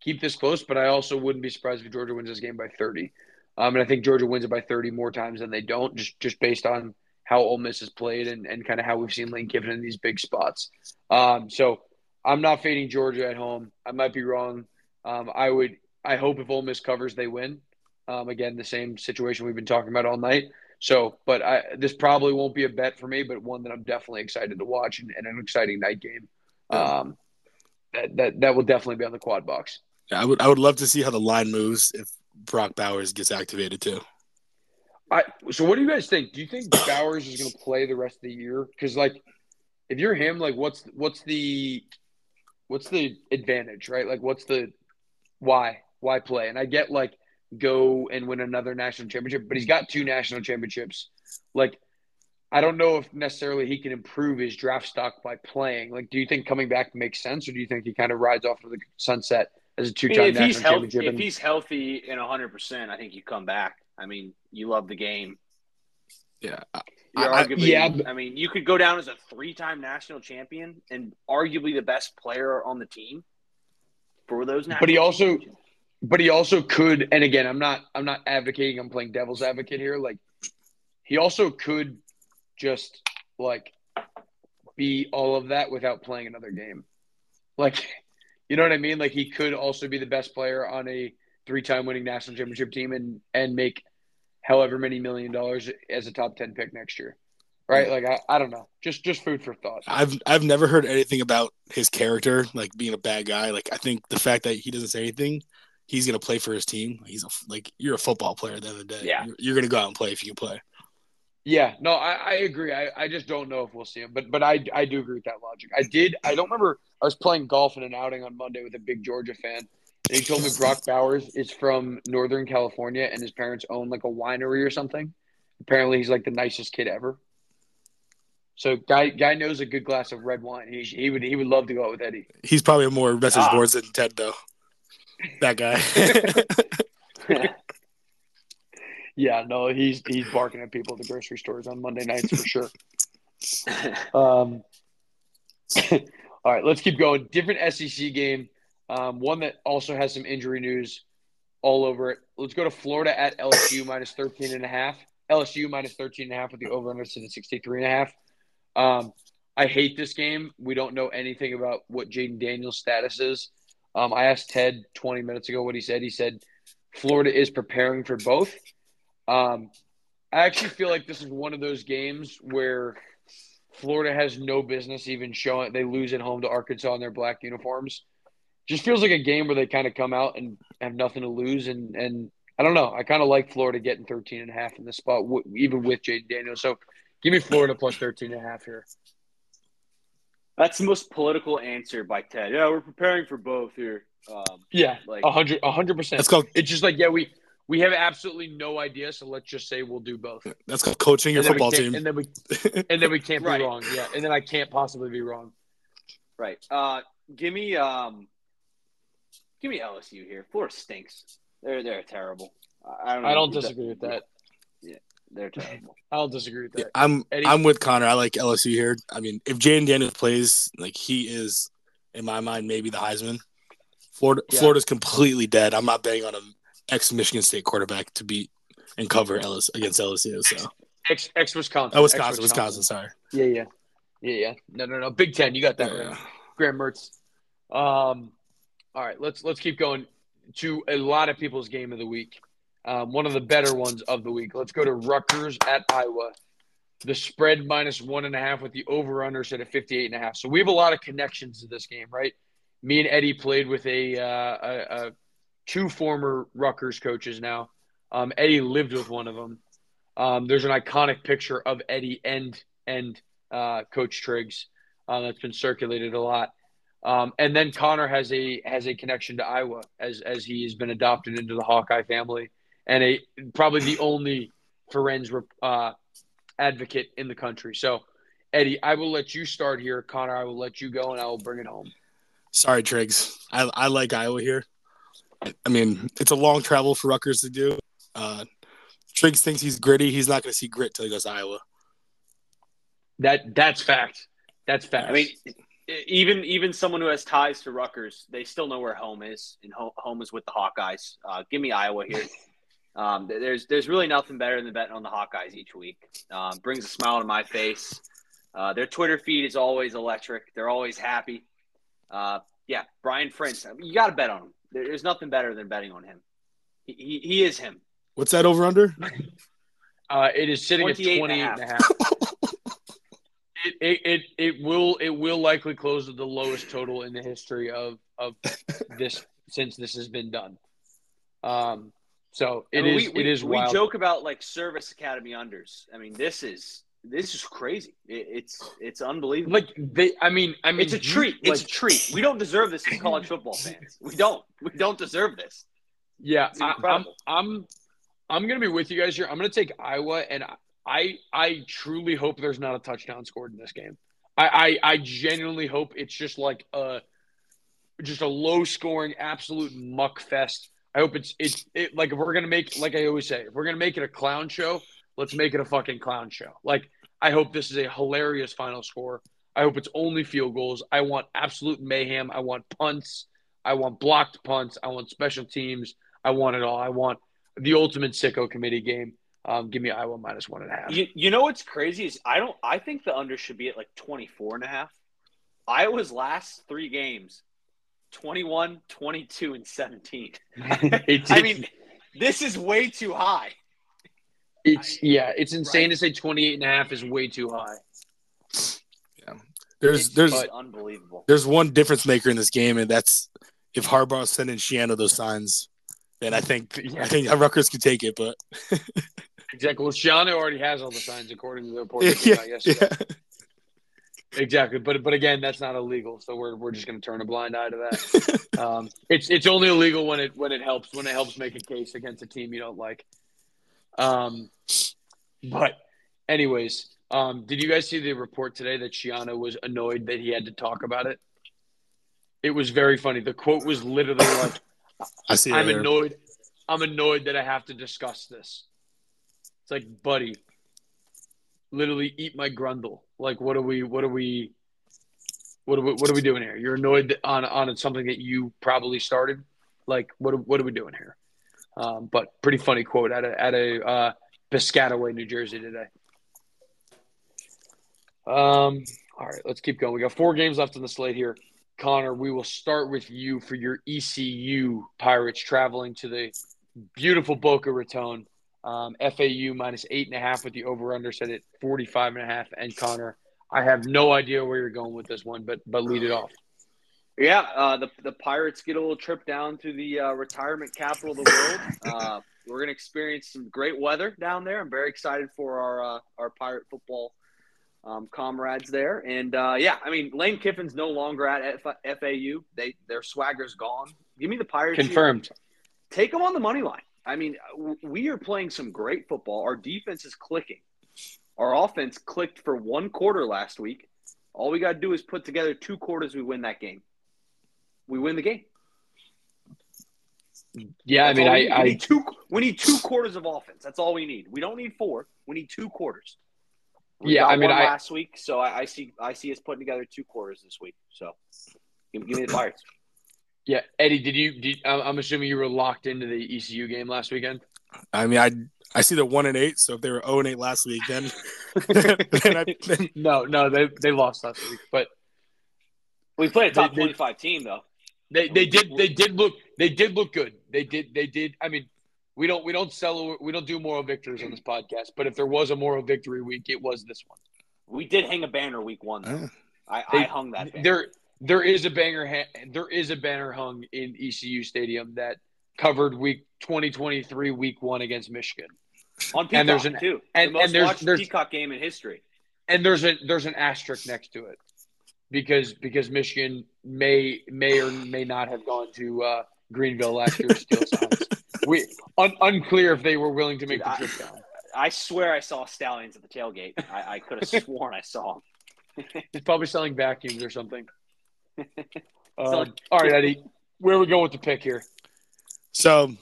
keep this close, but I also wouldn't be surprised if Georgia wins this game by 30. Um, and I think Georgia wins it by 30 more times than they don't, just just based on how Ole Miss has played and, and kind of how we've seen Lane Kiffin in these big spots. Um, so I'm not fading Georgia at home. I might be wrong. Um, I would. I hope if Ole Miss covers, they win. Um, again, the same situation we've been talking about all night. So, but I, this probably won't be a bet for me, but one that I'm definitely excited to watch and, and an exciting night game. Um, that, that that will definitely be on the quad box. I would I would love to see how the line moves if Brock Bowers gets activated too. I so what do you guys think? Do you think Bowers is going to play the rest of the year? Because like, if you're him, like, what's what's the what's the advantage, right? Like, what's the why why play? And I get like go and win another national championship, but he's got two national championships. Like, I don't know if necessarily he can improve his draft stock by playing. Like, do you think coming back makes sense, or do you think he kind of rides off to the sunset as a I two-time mean, if national he's healthy, championship? if and- he's healthy and 100, percent I think you come back. I mean, you love the game. Yeah, You're I- I- arguably, yeah, I mean, you could go down as a three-time national champion and arguably the best player on the team for those. But he also- championships. but he also could and again i'm not i'm not advocating i'm playing devil's advocate here like he also could just like be all of that without playing another game like you know what i mean like he could also be the best player on a three-time winning national championship team and and make however many million dollars as a top 10 pick next year right like i, I don't know just just food for thought I've I've never heard anything about his character, like being a bad guy. Like I think the fact that he doesn't say anything, he's gonna play for his team. He's a, like you're a football player at the end of the day. Yeah. you're, you're gonna go out and play if you can play. Yeah, no, I, I agree. I, I just don't know if we'll see him, but but I I do agree with that logic. I did. I don't remember. I was playing golf in an outing on Monday with a big Georgia fan, and he told me Brock Bowers is from Northern California and his parents own like a winery or something. Apparently, he's like the nicest kid ever. So guy guy knows a good glass of red wine. He he would he would love to go out with Eddie. He's probably more message Ah. boards than Ted though. That guy. [laughs] [laughs] Yeah, no, he's he's barking at people at the grocery stores on Monday nights for sure. [laughs] Um, [laughs] all right, let's keep going. Different SEC game. Um, one that also has some injury news all over it. Let's go to Florida at LSU minus 13 and a half. LSU minus 13 and a half with the over under to the 63 and a half. Um, I hate this game. We don't know anything about what Jayden Daniels' status is. Um, I asked Ted 20 minutes ago what he said. He said Florida is preparing for both. Um, I actually feel like this is one of those games where Florida has no business even showing. They lose at home to Arkansas in their black uniforms. Just feels like a game where they kind of come out and have nothing to lose and and I don't know. I kind of like Florida getting 13 and a half in this spot, w- even with Jayden Daniels. So give me Florida plus 13 and a half here. That's the most political answer by Ted. Yeah, we're preparing for both here. Um, Yeah, Like- a hundred, a hundred percent. That's called It's just like yeah, we we have absolutely no idea, so let's just say we'll do both. that's called coaching your And then we football team. and then we [laughs] and then we can't Right. be wrong. Yeah, and then I can't possibly be wrong. right. Uh, give me um, give me LSU here. Florida stinks. They're they're terrible. I don't. I don't know- [laughs] disagree with that. Yeah, they're terrible. I don't disagree with that. I'm Eddie? I'm with Conner. I like LSU here. I mean, if Jayden Daniels plays, like he is, in my mind, maybe the Heisman. Florida Yeah. Florida's completely dead. I'm not betting on an ex Michigan State quarterback to beat and cover Ellis against LSU. So Ex, ex Wisconsin. oh, Wisconsin, Wisconsin. Sorry. Yeah, yeah, yeah, yeah. No, no, no. Big Ten. You got that Yeah. right. Graham Mertz. Um, all right, let's let's keep going to a lot of people's game of the week. Um, one of the better ones of the week. Let's go to Rutgers at Iowa. The spread minus one and a half with the over under set at 58 and a half. So we have a lot of connections to this game, right? Me and Eddie played with a, uh, a, a two former Rutgers coaches now. Um, Eddie lived with one of them. Um, there's an iconic picture of Eddie and and uh, Coach Triggs uh, that's been circulated a lot. Um, and then Conner has a has a connection to Iowa as as he has been adopted into the Hawkeye family and a probably the only Ferentz uh, advocate in the country. So, Eddie, I will let you start here. Conner, I will let you go, and I will bring it home. Sorry, Triggs. I I like Iowa here. I mean, it's a long travel for Rutgers to do. Uh, Triggs thinks he's gritty. He's not going to see grit till he goes to Iowa. That that's fact. That's fact. I mean, even even someone who has ties to Rutgers, they still know where home is, and ho- home is with the Hawkeyes. Uh, give me Iowa here. [laughs] Um, there's there's really nothing better than betting on the Hawkeyes each week. Um, brings a smile to my face. Uh, their Twitter feed is always electric. They're always happy. Uh, yeah, Brian Prince. You got to bet on him. There- There's nothing better than betting on him. He, he, he is him. What's that over under? [laughs] Uh, it is sitting at 28 28 and a and a half. it, it, it, it will it will likely close with the lowest total in the history of of this since this has been done. Um, so it I mean, is we, we, it is we wild. joke about like service academy unders. I mean, this is this is crazy. It, it's it's unbelievable. like they, I mean, I mean, it's a you- treat. It's a treat. We don't deserve this as college football [laughs] fans. We don't. We don't deserve this. Yeah, I, I'm. I'm I'm gonna be with you guys here. I'm gonna take Iowa, and I I truly hope there's not a touchdown scored in this game. I I, I genuinely hope it's just like a just a low scoring, absolute muck fest. I hope it's it's it like if we're gonna make like I always say, if we're gonna make it a clown show, let's make it a fucking clown show. Like I hope this is a hilarious final score. I hope it's only field goals. I want absolute mayhem. I want punts. I want blocked punts. I want special teams. I want it all. I want the ultimate sicko committee game. Um, give me Iowa minus one and a half. You, you know what's crazy is I don't. I think the under should be at like 24 and a half. Iowa's last three games 21, 22, and 17. [laughs] [laughs] I mean, this is way too high. It's yeah, it's insane Right. to say 28 and a half is way too high. Yeah. There's It's there's unbelievable. there's one difference maker in this game, and that's if Harbaugh's sending Schiano those signs, then I think Yeah. I think [laughs] Rutgers could take it. But [laughs] Exactly. Well, Schiano already has all the signs according to the [laughs] report. yeah, that came out yeah, yesterday. yeah. Exactly. But but again, that's not illegal. So we're we're just going to turn a blind eye to that. um, it's it's only illegal when it when it helps when it helps make a case against a team you don't like. Um, but anyways, um, did you guys see the report today that Schiano was annoyed that he had to talk about it? It was very funny. The quote was literally like, I see. "I'm annoyed. I'm annoyed that I have to discuss this." It's like, buddy, literally eat my grundle. Like, what are we? What are we? What are we, what are we doing here? You're annoyed on on something that you probably started. Like, what are, what are we doing here? Um, but pretty funny quote at a at a uh, Piscataway, New Jersey today. Um, all right, let's keep going. We got four games left on the slate here. Conner, we will start with you for your ECU Pirates traveling to the beautiful Boca Raton. Um, FAU minus eight and a half with the over under set at 45 and a half. And Conner, I have no idea where you're going with this one, but but lead it off. Yeah, uh, the the Pirates get a little trip down to the uh, retirement capital of the world. Uh, we're gonna experience some great weather down there. I'm very excited for our uh, our pirate football um, comrades there. And uh, yeah, I mean Lane Kiffin's no longer at F- FAU. They their swagger's gone. Give me the Pirates. here. Confirmed. Take them on the money line. I mean, we are playing some great football. Our defense is clicking. Our offense clicked for one quarter last week. All we got to do is put together two quarters. We win that game. We win the game. Yeah, I mean, all I, we, need. I we need two. We need two quarters of offense. That's all we need. We don't need four. We need two quarters. We Yeah, got I mean, one I- last week, so I, I see. I see us putting together two quarters this week. So, give, give me the Pirates. yeah, Eddie, did you? Did, I'm I'm assuming you were locked into the ECU game last weekend. I mean, I I see they're one and eight. So if they were zero and eight last week, then [laughs] then, I, then [laughs] No, no, they they lost last week, but We played a top They- they- twenty-five team, though. They they did they did look they did look good. They did they did. I mean, we don't we don't sell we don't do moral victories on this podcast, but if there was a moral victory week, it was this one. We did hang a banner week one. Though. I, They- I hung that banner. There there is a banger ha- there is a banner hung in ECU Stadium that covered week 2023 week 1 against Michigan. on Peacock and there's an- too. and- the most and there's- watched there's- Peacock game in history. And there's a there's an asterisk next to it. Because because Michigan may may or may not have gone to uh, Greenville last year to steal signs. We un, unclear if they were willing to make the Dude, trip down. I swear I saw Stalions at the tailgate. I, I could have [laughs] sworn I saw them. He's probably selling vacuums or something. [laughs] Um, all right, Eddie, where we go with the pick here? so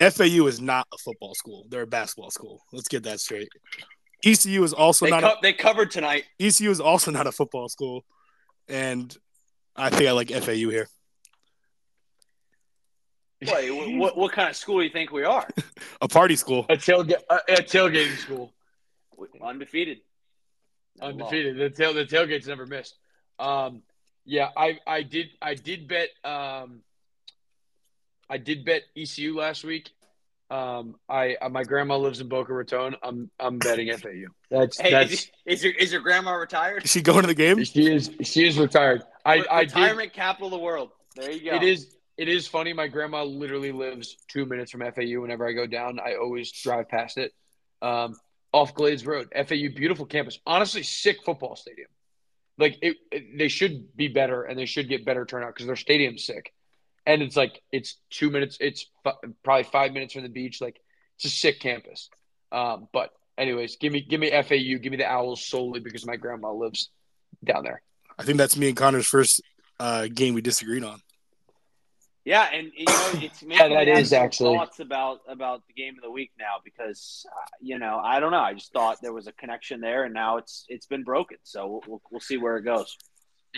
FAU is not a football school; they're a basketball school. Let's get that straight. ECU is also They, not co- they covered tonight. a, ECU is also not a football school, and I think I like FAU here. Wait, what, what kind of school do you think we are? [laughs] A party school. A tailgate, a, a tailgating school, Undefeated. undefeated. The tail, the tailgate's never missed. Um, yeah, I, I did, I did bet, um, I did bet ECU last week. Um, I, uh, my grandma lives in Boca Raton. I'm, I'm betting FAU. That's, Hey, that's. is, is your is your grandma retired? Is she going to the game? She is, she is retired. I, I did. Retirement capital of the world. There you go. It is. It is funny. My grandma literally lives two minutes from FAU. Whenever I go down, I always drive past it. Um, off Glades Road, FAU, beautiful campus. Honestly, sick football stadium. Like it, it- they should be better, and they should get better turnout because their stadium's sick. And it's like it's two minutes. It's f- probably five minutes from the beach. Like it's a sick campus. Um, but anyways, give me give me FAU. Give me the Owls solely because my grandma lives down there. I think that's me and Conner's first uh, game we disagreed on. Yeah, and you know, [coughs] it's Yeah, making that me have actually- thoughts about about the game of the week now because uh, you know I don't know. I just thought there was a connection there, and now it's it's been broken. So we'll, we'll, we'll see where it goes.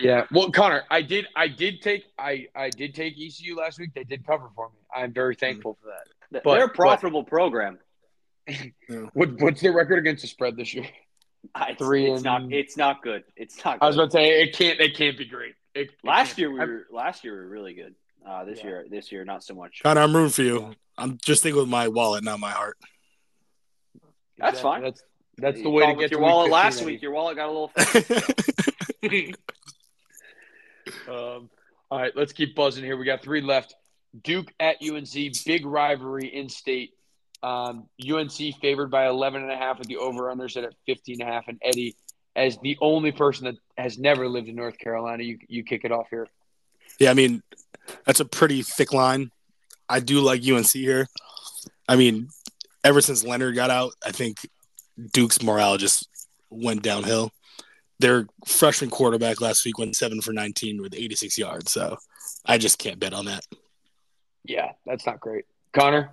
Yeah. Well, Conner, I did I did take I I did take ECU last week. They did cover for me. I'm very thankful for that. Th- But- They're a profitable program. What what's their record against the spread this year? It's, Three it's not it's not good. It's not. Good. I was about to say it can't it can't be great. It, it last can't year be. we I'm- were last year we were really good. Uh, this Yeah. year this year not so much. Conner, I'm rooting for you. I'm just thinking with my wallet, not my heart. That's fine. That's that's You the way to get your to wallet last Eddie. week. Your wallet got a little. [laughs] [laughs] [laughs] Um, all right, let's keep buzzing here. We got three left. Duke at UNC, big rivalry in state. Um, UNC favored by 11 and a half with the over-under set at 15 and a half. And Eddie, as the only person that has never lived in North Carolina, you you kick it off here. Yeah, I mean, that's a pretty thick line. I do like UNC here. I mean, ever since Leonard got out, I think Duke's morale just went downhill. Their freshman quarterback last week went seven for 19 with 86 yards. So I just can't bet on that. Yeah, that's not great. Conner,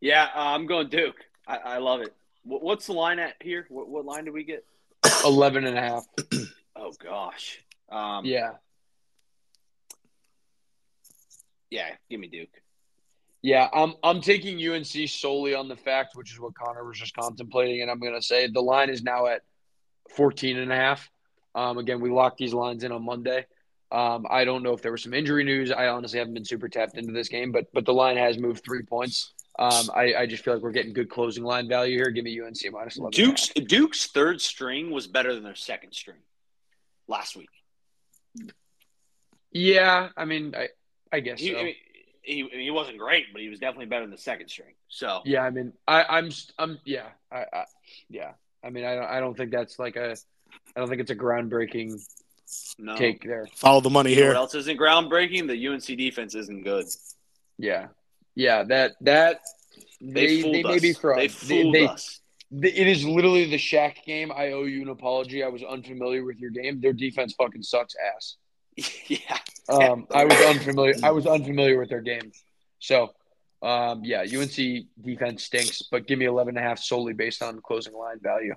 yeah, uh, I'm going Duke. I, I love it. What, what's the line at here? What, what line do we get? [coughs] 11 and a half. [coughs] Oh gosh. Um, Yeah. Yeah. Give me Duke. Yeah, I'm I'm taking UNC solely on the fact, which is what Conner was just contemplating, and I'm going to say the line is now at 14 and a half. Um, again, we locked these lines in on Monday. Um, I don't know if there was some injury news. I honestly haven't been super tapped into this game, but but the line has moved three points. Um, I, I just feel like we're getting good closing line value here. Give me UNC minus 11. Duke's Duke's third string was better than their second string last week. Yeah, I mean, I I guess He- so. Mean, he he wasn't great, but he was definitely better than the second string. So Yeah, I mean, I, I'm, I'm, yeah, I, I, yeah. I mean, I don't, I don't think that's like a, I don't think it's a groundbreaking no. take there. Follow the money You here. what else isn't groundbreaking? The UNC defense isn't good. Yeah, yeah. That that They, they they, us. may be fraud. They fooled they, us. they- it is literally the Shaq game. I owe you an apology. I was unfamiliar with your game. Their defense fucking sucks ass. [laughs] yeah. Um, I was unfamiliar. I was unfamiliar with their game. So, um, yeah, UNC defense stinks, but give me 11 and a half solely based on closing line value.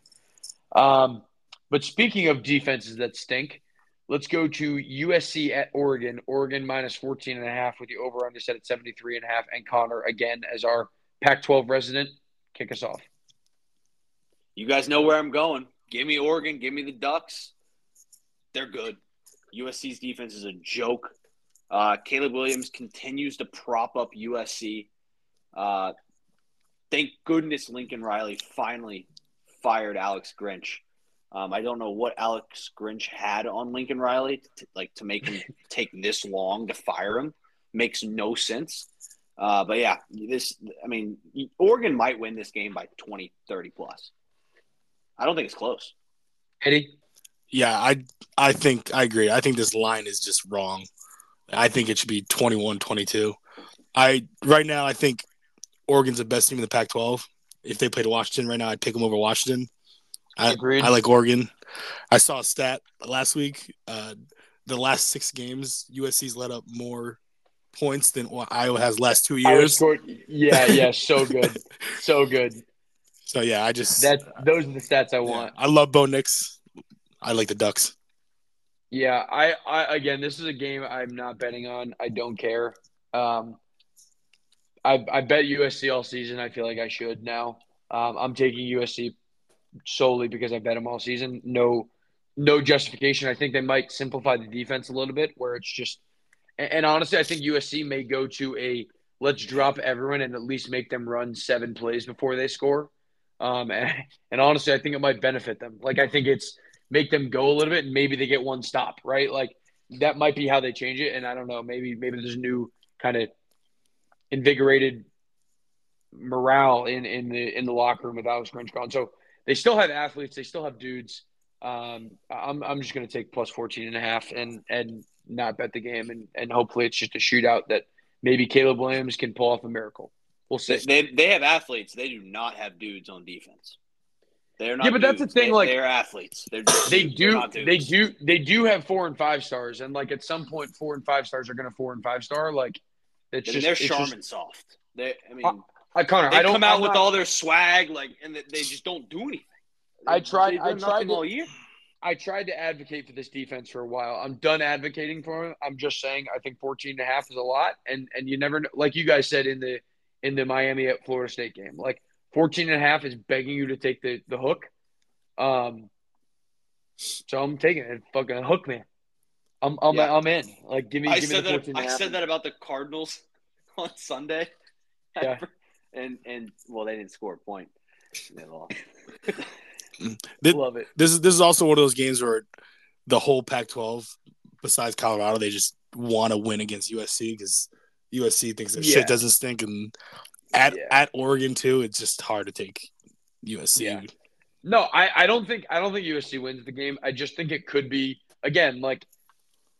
Um, but speaking of defenses that stink, let's go to USC at Oregon. Oregon minus 14 and a half with the over under set at 73 and a half. And Conner, again, as our Pac 12 resident, kick us off. You guys know where I'm going. Give me Oregon. Give me the Ducks. They're good. USC's defense is a joke. Uh, Caleb Williams continues to prop up USC. Uh, thank goodness Lincoln Riley finally fired Alex Grinch. Um, I don't know what Alex Grinch had on Lincoln Riley to, like to make him [laughs] take this long to fire him. Makes no sense. Uh, but yeah, this I mean, Oregon might win this game by 20, 30 plus. I don't think it's close. Eddie? Yeah, I I think I agree. I think this line is just wrong. I think it should be 21-22. I right now I think Oregon's the best team in the Pac-12. If they played Washington right now, I'd pick them over Washington. I, Agreed. I like Oregon. I saw a stat last week. Uh, the last six games, USC's let up more points than Iowa has last two years. scored- yeah, yeah, so [laughs] good. So good. So yeah, I just That those are the stats I yeah, want. I love Bo Nix. I like the Ducks. Yeah, I, I again, this is a game I'm not betting on. I don't care. Um, I I bet USC all season. I feel like I should now. Um, I'm taking USC solely because I bet them all season. No, no justification. I think they might simplify the defense a little bit, where it's just. And, and honestly, I think USC may go to a let's drop everyone and at least make them run seven plays before they score. Um, and, [laughs] and honestly, I think it might benefit them. Like I think it's make them go a little bit and maybe they get one stop, right? Like that might be how they change it. And I don't know, maybe maybe there's a new kind of invigorated morale in in the in the locker room with Alex Grinch gone. So they still have athletes, they still have dudes. Um, I'm I'm just gonna take plus 14 and a half and and not bet the game and and hopefully it's just a shootout that maybe Caleb Williams can pull off a miracle. We'll see. They they have athletes. They do not have dudes on defense. They're not. Yeah, but that's the thing, They- like- they're athletes. They're [clears throat] just they dudes. Do they do they do have four and five stars and like at some point four and five stars are gonna four and five star like it's I mean, just they're just- soft. They, I mean, I Conner they I don't come out I'm with not- all their swag, like, and they- they just don't do anything. I tried- I tried to- all year. I tried to advocate for this defense for a while. I'm done advocating for it. I'm just saying I think 14 and a half is a lot and and you never like you guys said in the in the Miami at Florida State game. Like 14 and a half is begging you to take the the hook. Um so I'm taking it. Fucking hook me. I'm I'm, Yeah. I'm in. Like give me I give me said the that. 14 I and a half. said that about the Cardinals [laughs] on Sunday. Yeah. [laughs] and and well, they didn't score a point. They lost. [laughs] This, Love it. this is this is also one of those games where the whole Pac-12, besides Colorado, they just want to win against USC because USC thinks their Yeah. shit doesn't stink, and at Yeah. at Oregon too, it's just hard to take USC. Yeah. No, I, I don't think I don't think USC wins the game. I just think it could be again like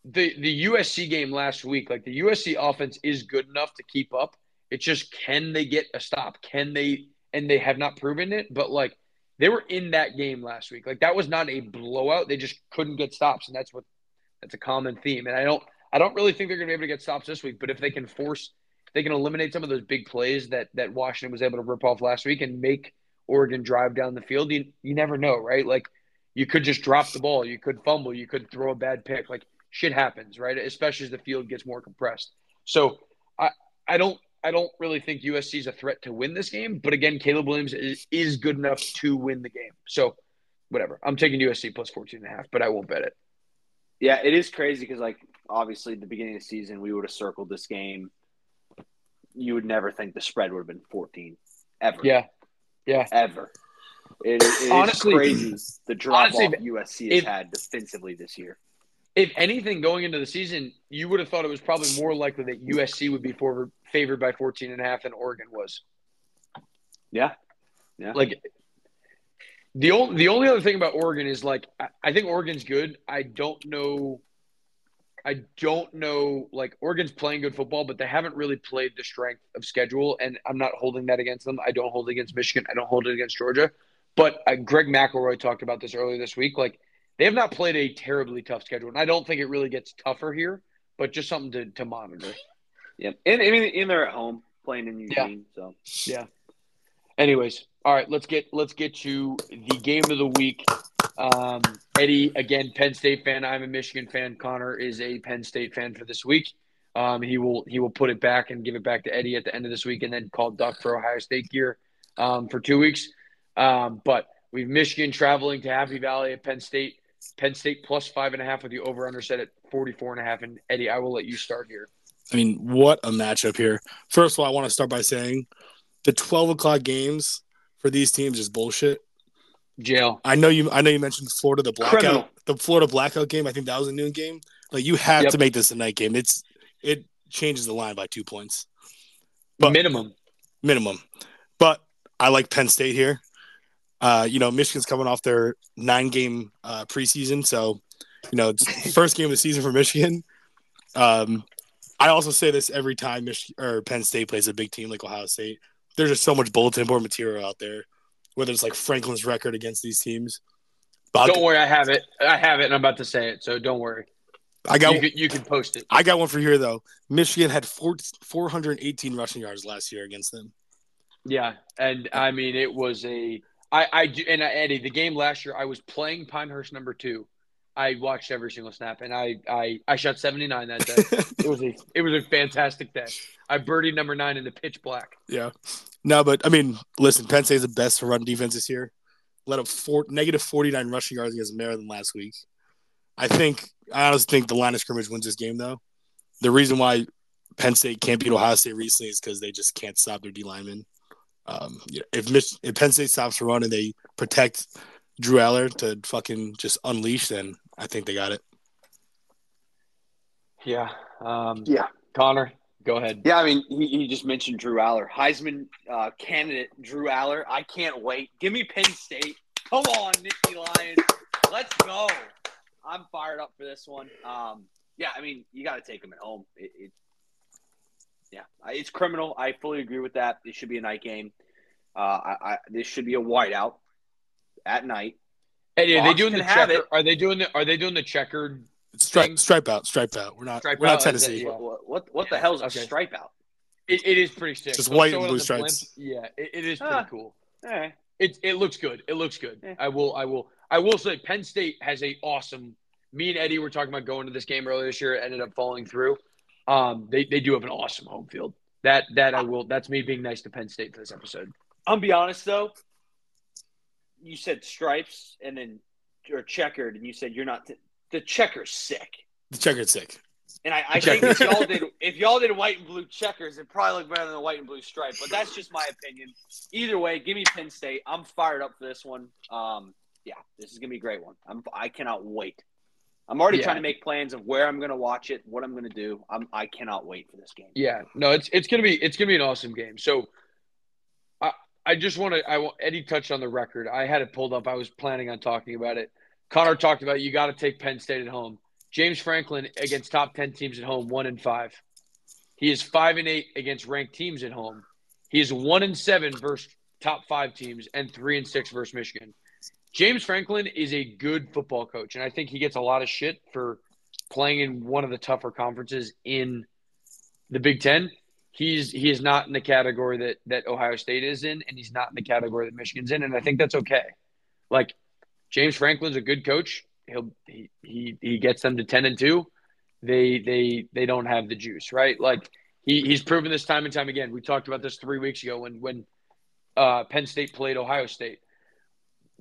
the the USC game last week. Like the USC offense is good enough to keep up. It's just can they get a stop? Can they? And they have not proven it. But like they were in that game last week. Like that was not a blowout. They just couldn't get stops, and that's what that's a common theme. And I don't I don't really think they're going to be able to get stops this week. But if they can force, they can eliminate some of those big plays that that Washington was able to rip off last week and make Oregon drive down the field, you you never know, right? Like you could just drop the ball, you could fumble, you could throw a bad pick. Like shit happens, right? Especially as the field gets more compressed. So I I don't I don't really think USC is a threat to win this game, but again, Caleb Williams is, is good enough to win the game. So whatever. I'm taking USC plus 14 and a half, but I won't bet it. Yeah, it is crazy because, like, obviously, at the beginning of the season, we would have circled this game. You would never think the spread would have been 14, ever. Yeah. Yeah. Ever. It, it is Honestly- crazy the drop honestly, off USC has if- had defensively this year. if anything, going into the season, you would have thought it was probably more likely that USC would be for, favored by 14 and a half than Oregon was. Yeah. Yeah. Like the only the only other thing about Oregon is like I, I think Oregon's good. I don't know. I don't know. Like Oregon's playing good football, but they haven't really played the strength of schedule, and I'm not holding that against them. I don't hold it against Michigan. I don't hold it against Georgia. But uh, Greg McElroy talked about this earlier this week. Like they have not played a terribly tough schedule, and I don't think it really gets tougher here. But just something to, to monitor. Yeah. And I mean, and they're at home playing in Eugene. So Yeah. Anyways, all right, let's get let's get to the game of the week. Um, Eddie, again, Penn State fan. I'm a Michigan fan. Conner is a Penn State fan for this week. Um, he will he will put it back and give it back to Eddie at the end of this week, and then call Duck for Ohio State gear um, for two weeks. Um, but we've Michigan traveling to Happy Valley at Penn State. Penn State plus five and a half with the over under set at 44 and a half. And Eddie, I will let you start here. I mean, what a matchup here. First of all, I want to start by saying the 12 o'clock games for these teams is bullshit. Jail. I know you. I know you mentioned Florida the blackout, Criminal. the Florida blackout game. I think that was a noon game. Like you have Yep. to make this a night game. It's it changes the line by two points But- Minimum. minimum. But I like Penn State here. Uh, you know, Michigan's coming off their nine game uh, preseason, so you know it's [laughs] first game of the season for Michigan. Um, I also say this every time Mich- or Penn State plays a big team like Ohio State. There's just so much bulletin board material out there, whether it's like Franklin's record against these teams. Don't worry, I have it. I have it, and I'm about to say it. So don't worry. I got you, can, you can post it. I got one for here though. Michigan had four, 418 rushing yards last year against them. Yeah, and I mean it was a I I and I, Eddie the game last year I was playing Pinehurst number two. I watched every single snap and I I I shot 79 that day. [laughs] it was a it was a fantastic day. I birdied number nine in the pitch black. Yeah. No, but I mean, listen, Penn State's the best for run defense this year. Let up four, negative 49 rushing yards against Maryland last week. I think, I honestly think the line of scrimmage wins this game, though. The reason why Penn State can't beat Ohio State recently is because they just can't stop their D linemen. Um, you know, if, Mich- if Penn State stops the run and they protect Drew Allar to fucking just unleash, then I think they got it. Yeah. Um, Yeah. Conner, go ahead. Yeah, I mean, he, he just mentioned Drew Allar, Heisman uh, candidate Drew Allar. I can't wait. Give me Penn State. Come on, Nittany Lions. Let's go. I'm fired up for this one. Um, yeah, I mean, you got to take them at home. It, it, yeah, it's criminal. I fully agree with that. It should be a night game. Uh, I, I, this should be a whiteout at night. Eddie, are they doing the checker? Are they doing the Are they doing the checkered? Stripe, stripe out, stripe out. We're not, Stripe we're not out, is Tennessee. yeah. What, what, what the hell's a Okay. stripe out? It, it is pretty sick. Just They'll white and blue on the blimp. stripes. Yeah, it, it is pretty Ah. cool. All right. It it looks good. It looks good. Yeah. I will I will I will say Penn State has a awesome. Me and Eddie were talking about going to this game earlier this year. It ended up falling through. Um, they they do have an awesome home field. That that I will. That's me being nice to Penn State for this episode. I'll be honest though. You said stripes and then or checkered, and you said you're not. The checker's sick, The checker's sick. and I, I think if y'all did if y'all did white and blue checkers, it probably look better than the white and blue stripe. But that's just my opinion. Either way, give me Penn State. I'm fired up for this one. Um, yeah, this is gonna be a great one. I'm I cannot wait. I'm already Yeah. trying to make plans of where I'm gonna watch it, what I'm gonna do. I'm I cannot wait for this game. Yeah, no, it's it's gonna be it's gonna be an awesome game. So, I I just want to I want Eddie touched on the record. I had it pulled up. I was planning on talking about it. Conner talked about you got to take Penn State at home. James Franklin against top ten teams at home, one and five. He is five and eight against ranked teams at home. He is one and seven versus top five teams and three and six versus Michigan. James Franklin is a good football coach, and I think he gets a lot of shit for playing in one of the tougher conferences in the Big Ten. He's he is not in the category that that Ohio State is in, and he's not in the category that Michigan's in, and I think that's okay. Like James Franklin's a good coach. He'll he he, he gets them to ten and two. They they they don't have the juice, right? Like he, he's proven this time and time again. We talked about this three weeks ago when when uh, Penn State played Ohio State.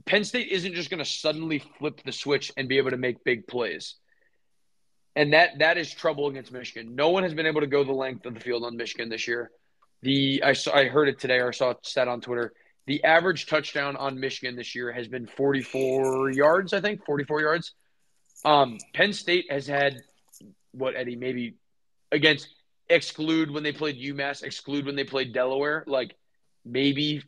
Penn State isn't just going to suddenly flip the switch and be able to make big plays. And that that is trouble against Michigan. No one has been able to go the length of the field on Michigan this year. The I saw I heard it today or I saw it said on Twitter. The average touchdown on Michigan this year has been 44 yards, I think, 44 yards. Um, Penn State has had what Eddie maybe against exclude when they played UMass, exclude when they played Delaware, like maybe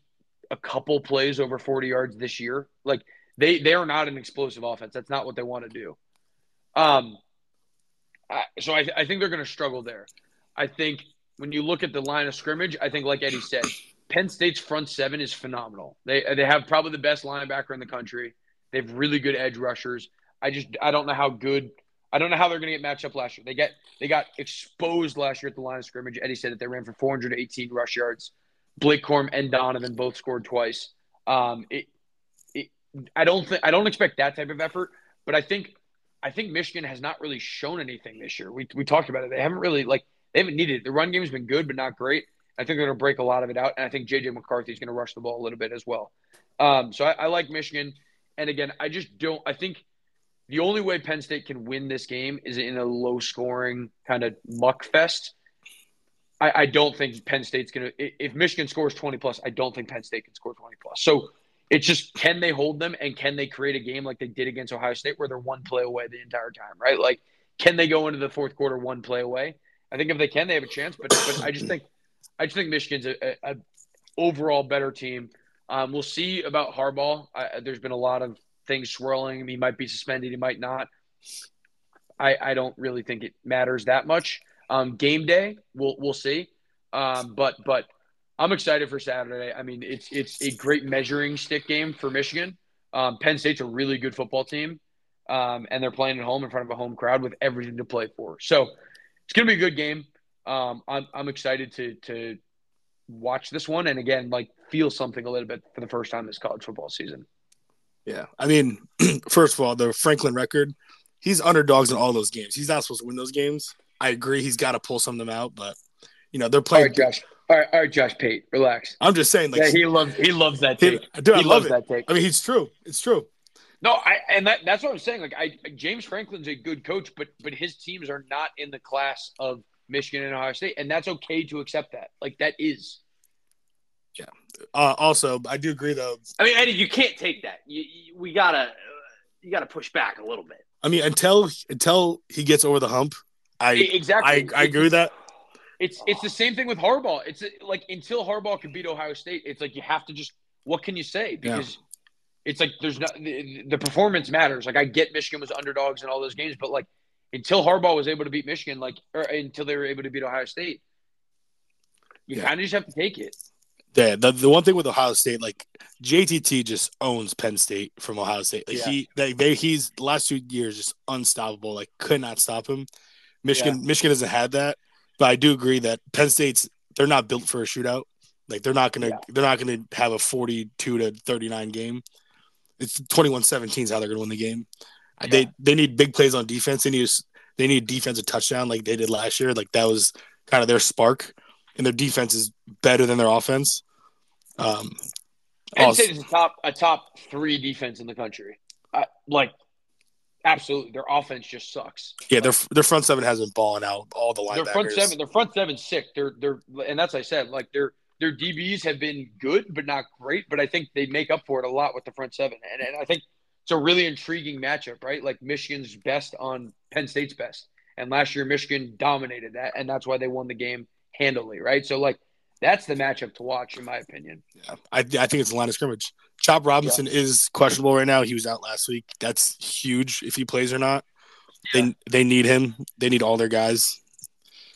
a couple plays over 40 yards this year. Like they they are not an explosive offense. That's not what they want to do. Um, I, so I, I think they're going to struggle there. I think when you look at the line of scrimmage, I think like Eddie said, Penn State's front seven is phenomenal. They they have probably the best linebacker in the country. They have really good edge rushers. I just I don't know how good I don't know how they're going to get matched up last year. They get they got exposed last year at the line of scrimmage. Eddie said that they ran for 418 rush yards. Blake Corum and Donovan both scored twice. Um, it, it, I don't think I don't expect that type of effort, but I think I think Michigan has not really shown anything this year. We we talked about it. They haven't really like they haven't needed it. The run game's been good, but not great. I think they're going to break a lot of it out, and I think JJ McCarthy is going to rush the ball a little bit as well. Um, so I, I like Michigan, and again, I just don't. I think the only way Penn State can win this game is in a low scoring kind of muck fest. I, I don't think Penn State's going to, if Michigan scores 20 plus, I don't think Penn State can score 20 plus. So it's just, can they hold them and can they create a game like they did against Ohio State where they're one play away the entire time, right? Like, can they go into the fourth quarter one play away? I think if they can, they have a chance. But, but I just think, I just think Michigan's a, a, a overall better team. Um, we'll see about Harbaugh. I, there's been a lot of things swirling. He might be suspended. He might not. I, I don't really think it matters that much. Um, game day, we'll we'll see. Um, but but I'm excited for Saturday. I mean, it's it's a great measuring stick game for Michigan. Um, Penn State's a really good football team, um, and they're playing at home in front of a home crowd with everything to play for. So it's going to be a good game. Um, I'm I'm excited to to watch this one and again like feel something a little bit for the first time this college football season. Yeah, I mean, [clears throat] first of all, the Franklin record, he's underdogs in all those games. He's not supposed to win those games. I agree, he's got to pull some of them out, but you know they're playing. right, Josh. All right, all right, Josh Pate, relax. I'm just saying, like, Yeah, he loves he loves that he- take. dude, I he love loves it. that take. I mean, he's true. It's true. No, I and that, that's what I'm saying. Like, I James Franklin's a good coach, but but his teams are not in the class of Michigan and Ohio State, and that's okay to accept that. Like, that is. Uh, also, I do agree though. I mean, Eddie, you can't take that. You, you, we gotta, uh, you gotta push back a little bit. I mean, until until he gets over the hump, I exactly. I, I agree with that. It's it's the same thing with Harbaugh. It's like until Harbaugh can beat Ohio State, it's like you have to just what can you say Yeah. because it's like there's not the, the performance matters. Like I get Michigan was underdogs in all those games, but like until Harbaugh was able to beat Michigan, like or until they were able to beat Ohio State, you Yeah. kind of just have to take it. Yeah, the, the one thing with Ohio State, like JTT just owns Penn State from Ohio State. Like Yeah. he, they, they, he's the last two years just unstoppable. Like could not stop him. Michigan, Michigan hasn't had that, but I do agree that Penn State's they're not built for a shootout. Like they're not gonna, Yeah. they're not gonna have a forty-two to thirty-nine game. It's 21-17 is how they're gonna win the game. Yeah. They they need big plays on defense. They need they need defensive touchdown like they did last year. Like that was kind of their spark, and their defense is better than their offense. Um, also- State is a top a top three defense in the country. Uh, like absolutely, their offense just sucks. yeah, their their front seven has been balling out. All the linebackers. Their front seven, their front seven sick. They're they're and that's what I said. Like their their DBs have been good, but not great. But I think they make up for it a lot with the front seven, and, and I think it's a really intriguing matchup, right? Like Michigan's best on Penn State's best, and last year Michigan dominated that, and that's why they won the game handily, right? So like that's the matchup to watch, in my opinion. Yeah, I, I think it's the line of scrimmage. Chop Robinson is questionable right now. He was out last week. That's huge if he plays or not. They they need him. They need all their guys.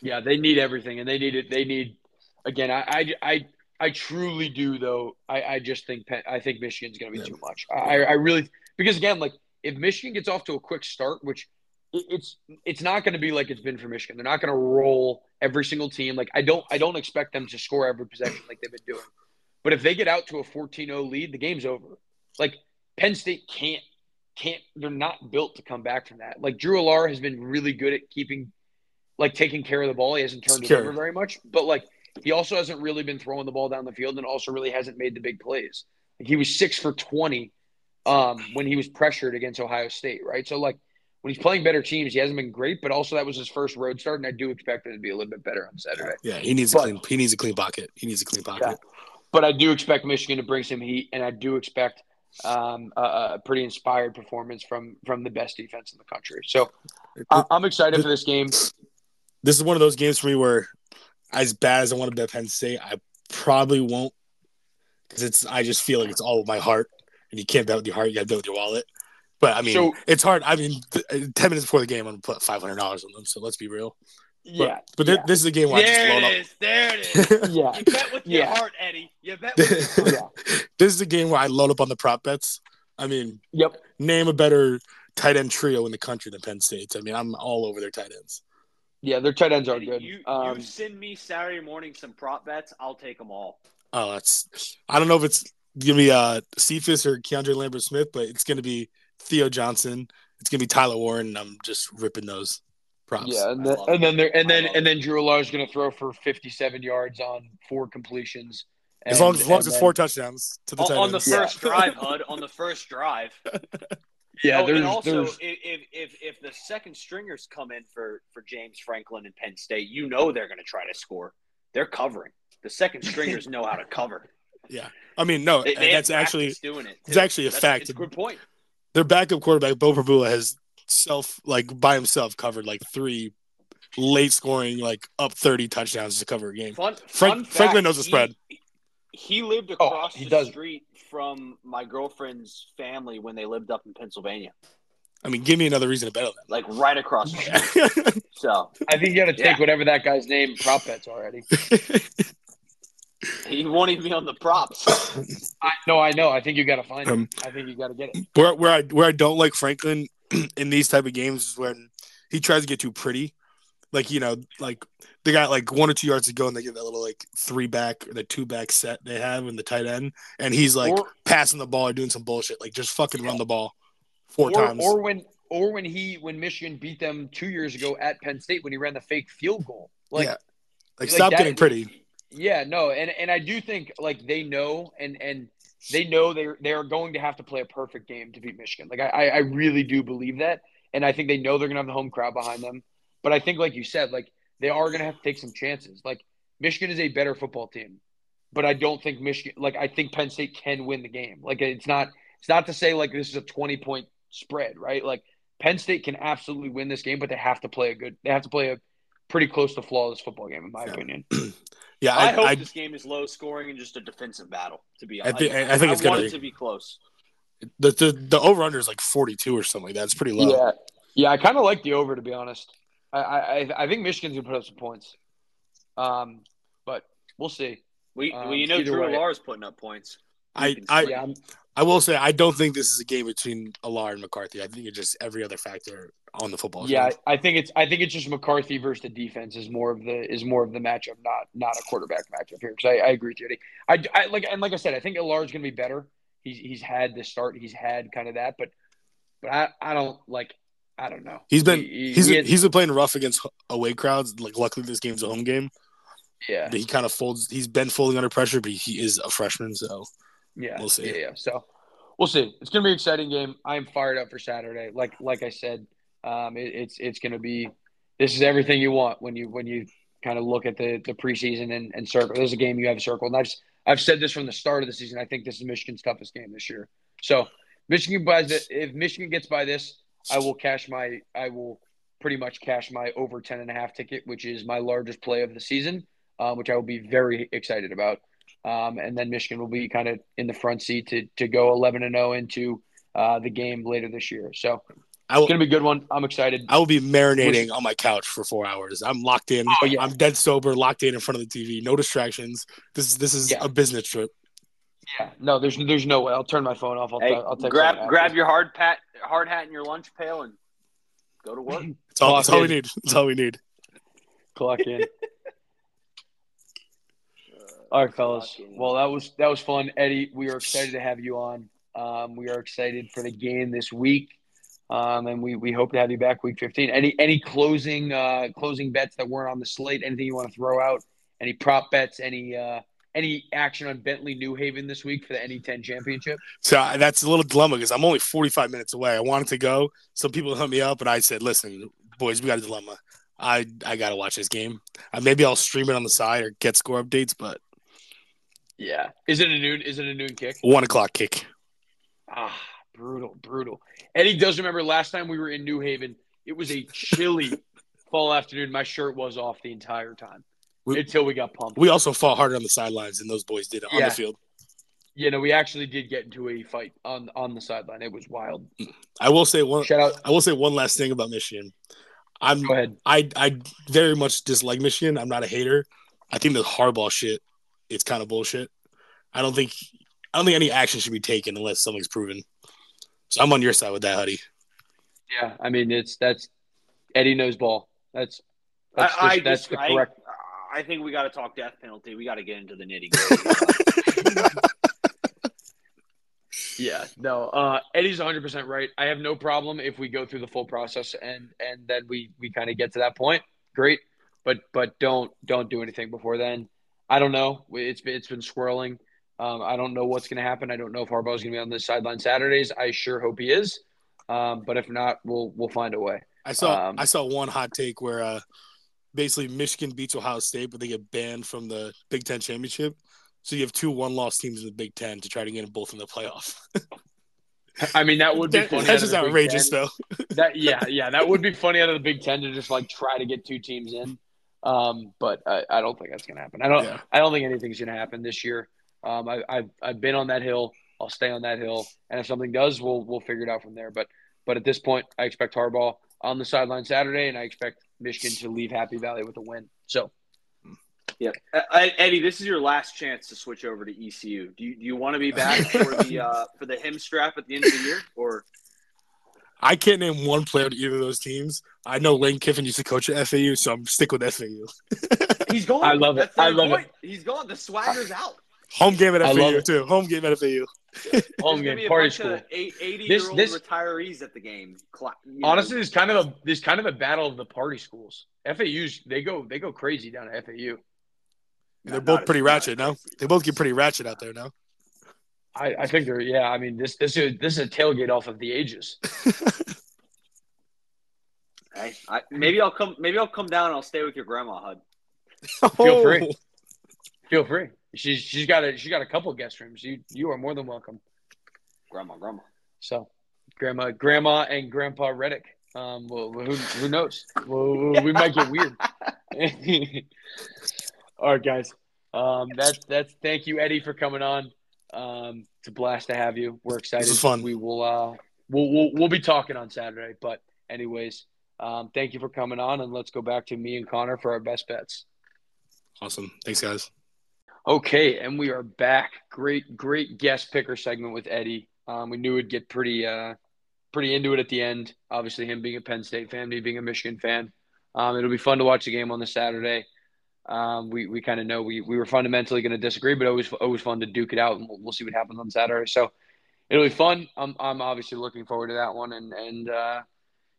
Yeah, they need everything, and they need it. They need again. I I I, I truly do though. I, I just think Penn, I think Michigan's going to be Yeah. too much. I I really because again, like if Michigan gets off to a quick start, which it's it's not going to be like it's been for Michigan. They're not going to roll every single team. Like I don't I don't expect them to score every possession like they've been doing. But if they get out to a 14-0 lead, the game's over. Like Penn State can't can't they're not built to come back from that. Like Drew Allar has been really good at keeping like taking care of the ball. He hasn't turned it over very much, but like he also hasn't really been throwing the ball down the field and also really hasn't made the big plays. Like he was six for twenty um, when he was pressured against Ohio State, right? So like when he's playing better teams, he hasn't been great, but also that was his first road start, and I do expect it to be a little bit better on Saturday. Yeah, he needs But- a clean. He needs a clean pocket. He needs a clean pocket. Yeah. But I do expect Michigan to bring some heat, and I do expect um, a, a pretty inspired performance from from the best defense in the country. So I, I'm excited for this game. This is one of those games for me where, as bad as I want to bet Penn State, I probably won't because it's. I just feel like it's all with my heart, and you can't bet with your heart. You got to bet with your wallet. But I mean, So- it's hard. I mean, th- uh, ten minutes before the game, I'm gonna put five hundred dollars on them. So let's be real. But, Yeah, but thi- yeah. this is a game where I just There load up. is. There it is. [laughs] yeah, You bet with your heart, Eddie. You bet with your heart. yeah. [laughs] this is a game where I load up on the prop bets. I mean, Yep. name a better tight end trio in the country than Penn State's. I mean, I'm all over their tight ends. Yeah, their tight ends are good. You, Um, you send me Saturday morning some prop bets, I'll take them all. Oh, that's. I don't know if it's gonna be uh Cephas or Keandre Lambert Smith, but it's gonna be Theo Johnson. It's gonna be Tyler Warren. And I'm just ripping those props. yeah, and I then, love and then there and I then love and then Drew Allar's going to throw for 57 yards on four completions. as long And- as, long as it's four touchdowns to the On, tight on the ends. Yeah. first drive, Hud. [laughs] On the first drive. [laughs] Yeah, oh, there's, and also, there's if, if if if the second stringers come in for for James Franklin and Penn State, you know they're going to try to score. They're covering. The second stringers know how to cover. [laughs] Yeah, I mean, no, They, they that's have actually doing it. it's actually a That's- fact. It's a good point. their backup quarterback Beau Pribula has self like by himself covered like three late scoring like up 30 touchdowns to cover a game. Fun, Frank- fun fact, Franklin knows the spread. He lived Oh, across he the does. street from my girlfriend's family when they lived up in Pennsylvania, I mean, give me another reason to bet on that. like right across the street. [laughs] So I think you got to take Yeah. whatever that guy's name prop bets already. he won't even be on the props. [coughs] I, no, I know. I think you got to find Um, him. I think you got to get it. where where I where I don't like Franklin [clears throat] in these type of games is when he tries to get too pretty. Like you know, like they got like one or two yards to go, and they get that little like three back or the two back set they have in the tight end, and he's like Or- passing the ball or doing some bullshit. Like just fucking run the ball four or, times. or when or when he when Michigan beat them two years ago at Penn State when he ran the fake field goal. Like yeah, like like stop that- getting pretty. Yeah, no, and and I do think like they know and and they know they they are going to have to play a perfect game to beat Michigan. Like I I I really do believe that, and I think they know they're gonna have the home crowd behind them. But I think like you said, like they are gonna have to take some chances. Like Michigan is a better football team, but I don't think Michigan. Like I think Penn State can win the game. Like it's not it's not to say like this is a twenty point spread, right? Like Penn State can absolutely win this game, but they have to play a good. They have to play a pretty close to flawless football game, in my Yeah. opinion. [clears throat] Yeah, I, I, hope I, this game is low scoring and just a defensive battle. To be I honest, think- I think it's gonna be. it to be close. the the, the over under is like forty two or something like that. It's pretty low. Yeah, yeah. I kind of like the over to be honest. I, I I think Michigan's gonna put up some points. Um, but we'll see. We, Um, well, you know, either Drew way. Allar's putting up points. I, I. Yeah, I'm, will say I don't think this is a game between Allar and McCarthy. I think it's just every other factor on the football. yeah. field. I I think it's I think it's just McCarthy versus the defense is more of the is more of the matchup, not not a quarterback matchup here. Because I, I agree with you. I, I like and like I said, I think Allar's gonna be better. He's he's had the start. He's had kind of that, but but I I don't like. I don't know. he's been He- he- he's he been, has- he's been playing rough against away crowds. Like luckily this game's a home game, yeah. he kind of folds. He's been folding under pressure, but he is a freshman, so Yeah, We'll see. Yeah, yeah. So we'll see. It's gonna be an exciting game. I'm fired up for Saturday. Like like I said, um, it, it's it's gonna be. This is everything you want when you when you kind of look at the the preseason and, and circle. There's a game you have circled, and I've I've said this from the start of the season. I think this is Michigan's toughest game this year. So Michigan buys it. If Michigan gets by this, I will cash my. I will pretty much cash my over 10 and a half ticket, which is my largest play of the season, uh, which I will be very excited about. Um, and then Michigan will be kind of in the front seat to to go 11 and 0 into uh, the game later this year. So I will. it's gonna be a good one. I'm excited. I will be marinating on my couch for four hours. I'm locked in. Oh, yeah. I'm dead sober, locked in in front of the TV. No distractions. This is this is Yeah. a business trip. Yeah, no, there's there's no way. I'll turn my phone off. I'll, Hey, I'll text grab grab after. your hard pat hard hat and your lunch pail and go to work. [laughs] That's all, Clock that's all we need. That's all we need. clock in. [laughs] All right, fellas. Well, that was that was fun, Eddie. We are excited to have you on. Um, we are excited for the game this week, um, and we, we hope to have you back week 15. Any any closing uh, closing bets that weren't on the slate? Anything you want to throw out? Any prop bets? Any uh, any action on Bentley New Haven this week for the NE10 championship? So I- that's a little dilemma because I'm only 45 minutes away. I wanted to go. Some people hit me up, and I said, "Listen, boys, we got a dilemma. I I got to watch this game. Uh, maybe I'll stream it on the side or get score updates, but Yeah. Is it a noon? Is it a noon kick? one o'clock kick. Ah, brutal, brutal. Eddie does remember last time we were in New Haven. It was a chilly [laughs] fall afternoon. My shirt was off the entire time We- until we got pumped. We also fought harder on the sidelines than those boys did on Yeah. the field. you know, we actually did get into a fight on on the sideline. It was wild. I will say one. Shout out. I will say one last thing about Michigan. I'm Go ahead. I I very much dislike Michigan. I'm not a hater. I think the hardball shit, it's kind of bullshit. I don't think I don't think any action should be taken unless something's proven. So I'm on your side with that, Huddy. Yeah, I mean it's that's Eddie knows ball. That's I, that's, I that's just, the I, correct. I think we got to talk death penalty. We got to get into the nitty gritty. [laughs] Yeah, no. Uh, Eddie's 100 percent right. I have no problem if we go through the full process and and then we we kind of get to that point. Great, but but don't don't do anything before then. I don't know. It's been it's been swirling. Um, I don't know what's going to happen. I don't know if Harbaugh's going to be on the sideline Saturdays. I sure hope he is. Um, but if not, we'll we'll find a way. I saw Um, I saw one hot take where uh, basically Michigan beats Ohio State, but they get banned from the Big Ten championship. So you have two one-loss teams in the Big Ten to try to get them both in the playoff. I mean, that would be That- funny. that's just outrageous, though. That yeah, [laughs] yeah, that would be funny out of the Big Ten to just like try to get two teams in. Um, but I, I don't think that's gonna happen. I don't. Yeah. I don't think anything's gonna happen this year. Um, I, I've I've been on that hill. I'll stay on that hill, and if something does, we'll we'll figure it out from there. But but at this point, I expect Harbaugh on the sideline Saturday, and I expect Michigan to leave Happy Valley with a win. So yeah, Uh, Eddie, this is your last chance to switch over to ECU. Do you, do you want to be back [laughs] for the uh, for the hem strap at the end of the year, or I can't name one player to either of those teams. I know Lane Kiffin used to coach at FAU, so I'm stick with FAU. he's gone? I love it. I love point. He's gone. The swagger's out. Home game at I love FAU it. too. Home game at FAU. home There's gonna game party school. of 80 This- year old retirees at the game. Cla- you know, Honestly, there's kind of a there's kind of a battle of the party schools. FAU's they go they go crazy down at FAU. They're not both as- pretty ratchet as now. They both get pretty ratchet out there now. I, I think they're yeah. I mean this this is this is a tailgate off of the ages. [laughs] Hey, I, maybe I'll come. Maybe I'll come down and I'll stay with your grandma, Hud. Feel free. Oh. Feel free. She's she's got a she's got a couple guest rooms. You you are more than welcome. Grandma, grandma. So, grandma grandma and grandpa Reddick. Um, well, who who knows? Well, [laughs] we might get weird. [laughs] All right, guys. Um, that's that's thank you, Eddie, for coming on. Um, it's a blast to have you. We're excited. This is fun. We will uh we'll we'll, we'll be talking on Saturday. But anyways, um, thank you for coming on, and let's go back to me and Conner for our best bets. Awesome. Thanks, guys. Okay, and we are back. Great, great guest picker segment with Eddie. Um, we knew it'd get pretty, uh, pretty into it at the end. Obviously, him being a Penn State fan, me being a Michigan fan. Um, it'll be fun to watch the game on the Saturday. Um, we we kind of know we we were fundamentally going to disagree, but always always fun to duke it out, and we'll, we'll see what happens on Saturday. So it'll be fun. I'm I'm obviously looking forward to that one, and and uh,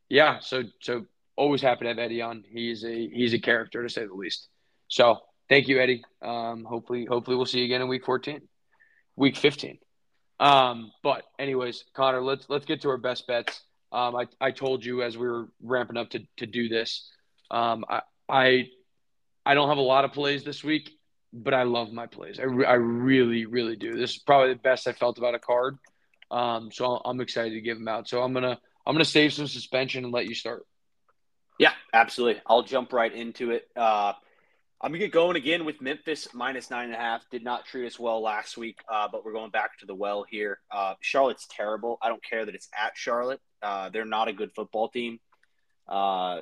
yeah, so so always happy to have Eddie on. He's a he's a character to say the least. So thank you, Eddie. Um, hopefully, hopefully we'll see you again in week 14, week 15. Um, but anyways, Conner, let's let's get to our best bets. Um, I, I told you as we were ramping up to, to do this. Um, I, I I don't have a lot of plays this week, but I love my plays. I, re- I really really do. This is probably the best I felt about a card. Um, so I'm excited to give them out. So I'm gonna I'm gonna save some suspension and let you start. Yeah, absolutely. I'll jump right into it. Uh, I'm gonna get going again with Memphis minus nine and a half. Did not treat us well last week, uh, but we're going back to the well here. Uh, Charlotte's terrible. I don't care that it's at Charlotte. Uh, they're not a good football team. Uh,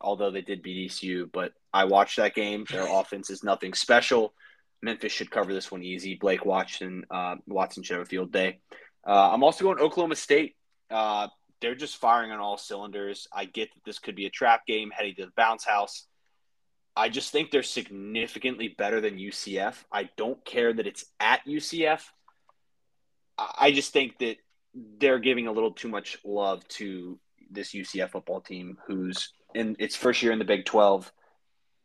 although they did beat ECU, but I watched that game. Their [laughs] offense is nothing special. Memphis should cover this one easy. Blake Watson, uh, Watson should have a field day. Uh, I'm also going Oklahoma State. Uh, they're just firing on all cylinders. I get that this could be a trap game heading to the bounce house. I just think they're significantly better than UCF. I don't care that it's at UCF. I just think that they're giving a little too much love to this UCF football team who's in its first year in the Big 12.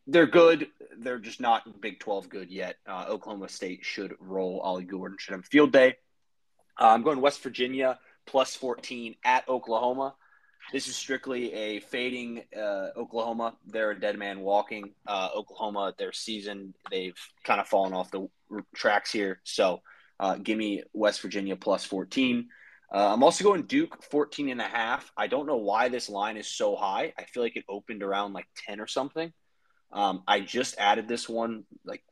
They're good. They're just not Big 12 good yet. Uh, Oklahoma State should roll. Ollie Gordon should have field day. Uh, I'm going West Virginia plus 14 at Oklahoma. This is strictly a fading uh, Oklahoma. They're a dead man walking. Uh, Oklahoma, their season, they've kind of fallen off the tracks here. So uh, give me West Virginia plus 14. Uh, I'm also going Duke 14 and a half. I don't know why this line is so high. I feel like it opened around like 10 or something. Um, I just added this one like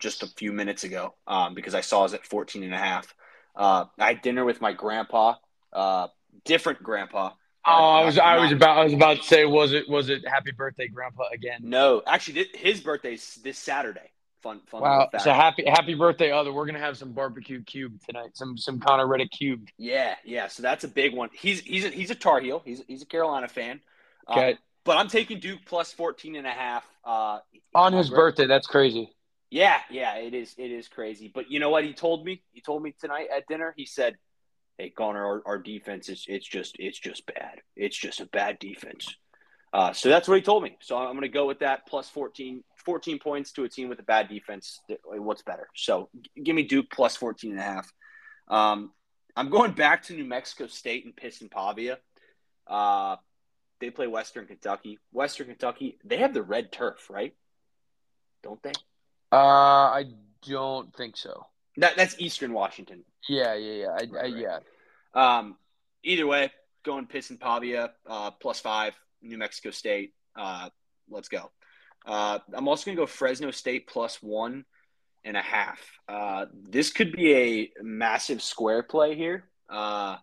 just a few minutes ago um, because I saw it at 14 and a half. Uh, I had dinner with my grandpa, uh, different grandpa. Oh, I was I was about I was about to say was it was it happy birthday grandpa again? No, actually, his birthday's this Saturday. Fun, fun. Wow. fact. So happy happy birthday other. We're gonna have some barbecue cube tonight. Some some Conner Reddick cube. Yeah, yeah. So that's a big one. He's he's a, he's a Tar Heel. He's he's a Carolina fan. Uh, Okay. but I'm taking Duke plus 14 and a half. Uh, On his birthday. That's crazy. Yeah, yeah. It is it is crazy. But you know what he told me? He told me tonight at dinner. He said, "Hey, Conner, our, our defense is it's just it's just bad. It's just a bad defense." Uh, so that's what he told me. So I'm going to go with that plus 14, 14 points to a team with a bad defense. What's better? So give me Duke plus 14 and a half. Um, I'm going back to New Mexico State and Piston Pavia. Uh, they play Western Kentucky. Western Kentucky, they have the red turf, right? Don't they? Uh I don't think so. That, that's Eastern Washington. Yeah, yeah, yeah. I, I, Right, right. yeah. Um, either way, going Piston Pavia uh, plus five, New Mexico State. Uh, let's go. Uh, I'm also going to go Fresno State plus one and a half. Uh, this could be a massive square play here uh,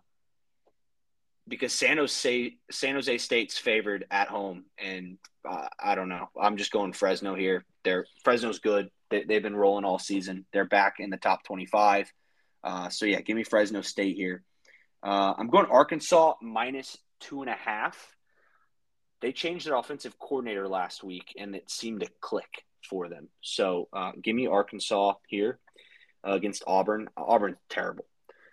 because San Jose, San Jose State's favored at home, and uh, I don't know. I'm just going Fresno here. They're Fresno's good. They, they've been rolling all season. They're back in the top 25. Uh, so yeah, give me Fresno State here. Uh, I'm going Arkansas minus two and a half. They changed their offensive coordinator last week, and it seemed to click for them. So uh, give me Arkansas here against Auburn. Auburn's terrible.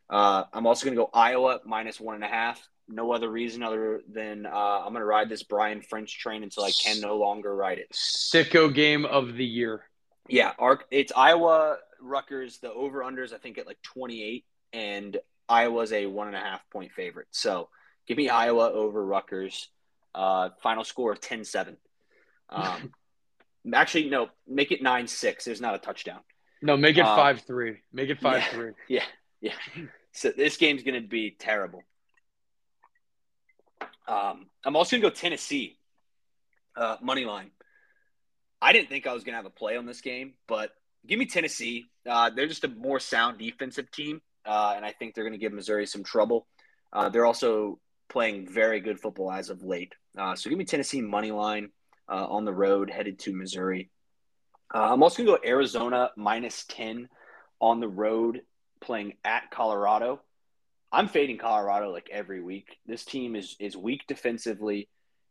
Uh, I'm also going to go Iowa minus one and a half. No other reason other than uh, I'm going to ride this Brian Ferentz train until I can no longer ride it. Sicko game of the year. Yeah, Ark. It's Iowa Rutgers. The over unders I think at like 28, and Iowa's a one and a half point favorite. So give me Iowa over Rutgers. Uh, final score of 10-7. Um, [laughs] actually, no, make it nine six. There's not a touchdown. No, make it Uh, five three. Make it five three. [laughs] Yeah, yeah. So this game's going to be terrible. Um, I'm also going to go Tennessee uh, money line. I didn't think I was going to have a play on this game, but give me Tennessee. Uh, they're just a more sound defensive team, uh, and I think they're going to give Missouri some trouble. Uh, they're also playing very good football as of late. Uh, so give me Tennessee money line uh, on the road headed to Missouri. Uh, I'm also going to go Arizona minus 10 on the road playing at Colorado. I'm fading Colorado like every week. This team is is weak defensively,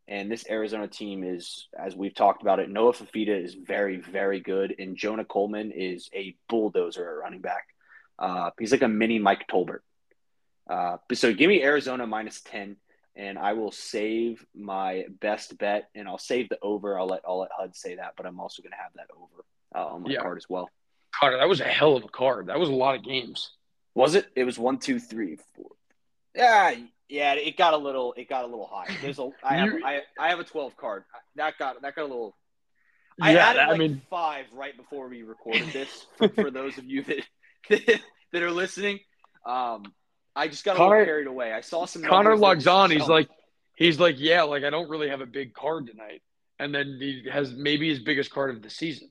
and this Arizona team is, as we've talked about it, Noah Fifita is very, very good, and Jonah Coleman is a bulldozer at running back. Uh, he's like a mini Mike Tolbert. Uh, so give me Arizona minus 10, and I will save my best bet, and I'll save the over. I'll let I'll let HUD say that, but I'm also going to have that over uh, on my Yeah. card as well. Conner, that was a hell of a card. That was a lot of games. Was it? It was one, two, three, four. Yeah, yeah. It got a little. It got a little high. There's a. I have. I, I have a 12 card. That got. That got a little. I yeah, added I like mean, five right before we recorded this. [laughs] For, for those of you that [laughs] that are listening, um, I just got a little carried away. I saw some. Conner logs on. He's like, he's like, yeah, like I don't really have a big card tonight, and then he has maybe his biggest card of the season.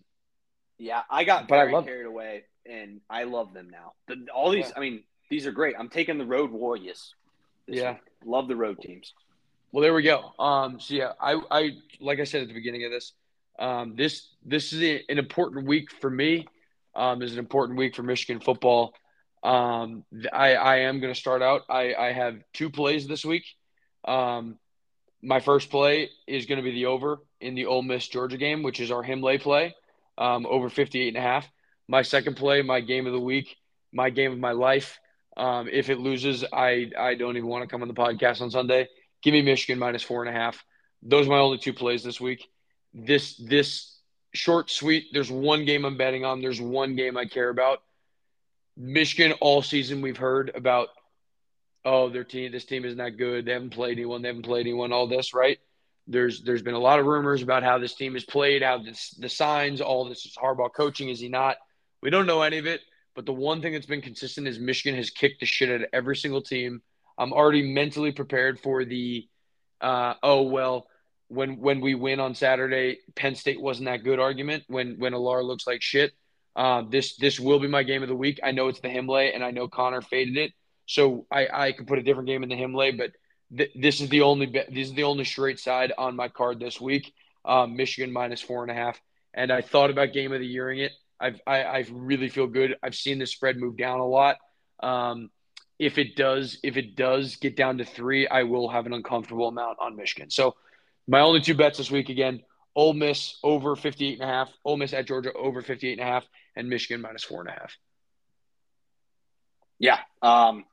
Yeah, I got But I love- carried away, and I love them now. The, all these, Yeah. I mean, these are great. I'm taking the road warriors. Yeah. week. love the road teams. Well, there we go. Um, so yeah, I, I like I said at the beginning of this, um, this this is a, an important week for me. Um, is an important week for Michigan football. Um, I I am going to start out. I I have two plays this week. Um, my first play is going to be the over in the Ole Miss Georgia game, which is our Himlay play, um, over 58 and a half. My second play, my game of the week, my game of my life. Um, if it loses, I I don't even want to come on the podcast on Sunday. Give me Michigan minus four and a half. Those are my only two plays this week. This this short sweet. There's one game I'm betting on. There's one game I care about. Michigan all season we've heard about. Oh, their team. This team isn't good. They haven't played anyone. They haven't played anyone. All this, right? There's there's been a lot of rumors about how this team is played, how this the signs, all this is Harbaugh coaching. Is he not? We don't know any of it. But the one thing that's been consistent is Michigan has kicked the shit out of every single team. I'm already mentally prepared for the uh, oh well when when we win on Saturday, Penn State wasn't that good argument when when Allar looks like shit. Uh, this this will be my game of the week. I know it's the Himlay, and I know Conner faded it, so I I could put a different game in the Himlay, but th- this is the only this is the only straight side on my card this week. Um, Michigan minus four and a half, and I thought about game of the yearing it. I've, I I really feel good. I've seen the spread move down a lot. Um, if it does if it does get down to three, I will have an uncomfortable amount on Michigan. So my only two bets this week again: Ole Miss over 58 and a half, Ole Miss at Georgia over 58 and a half, and Michigan minus four and a half. Yeah. Um,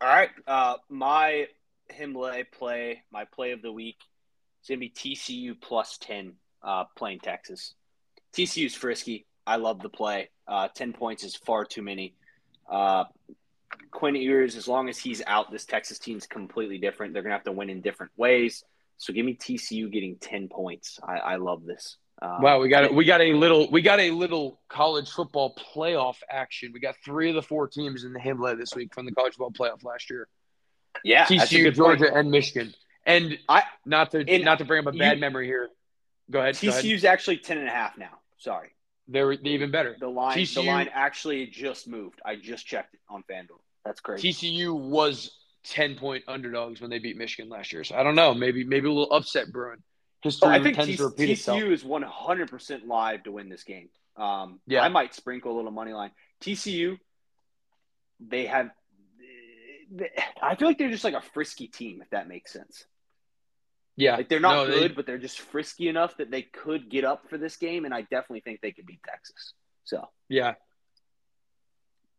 all right. Uh, my Himlay play, my play of the week, is going to be TCU plus 10 uh, playing Texas. TCU's frisky. I love the play. Uh, 10 points is far too many. Uh, Quinn Ewers, as long as he's out, this Texas team's completely different. They're going to have to win in different ways. So give me TCU getting 10 points. I, I love this. Um, wow, we got it. We got a little. We got a little college football playoff action. We got three of the four teams in the Himlay this week from the college football playoff last year. Yeah, TCU, Georgia, point. and Michigan. And I not to And not to bring up a bad you- memory here. Go ahead. go ahead. TCU's actually 10 and a half now. Sorry. They're they're even better. The line TCU the line actually just moved. I just checked it on FanDuel. That's crazy. TCU was ten point underdogs when they beat Michigan last year. So I don't know. Maybe maybe a little upset brewing. History Oh, I think tends T- to repeat itself. TCU is 100% live to win this game. Um, Yeah. I might sprinkle a little money line. TCU, they have. they- I feel like they're just like a frisky team, if that makes sense. Yeah, Like they're not No, they- good, but they're just frisky enough that they could get up for this game, and I definitely think they could beat Texas. So Yeah.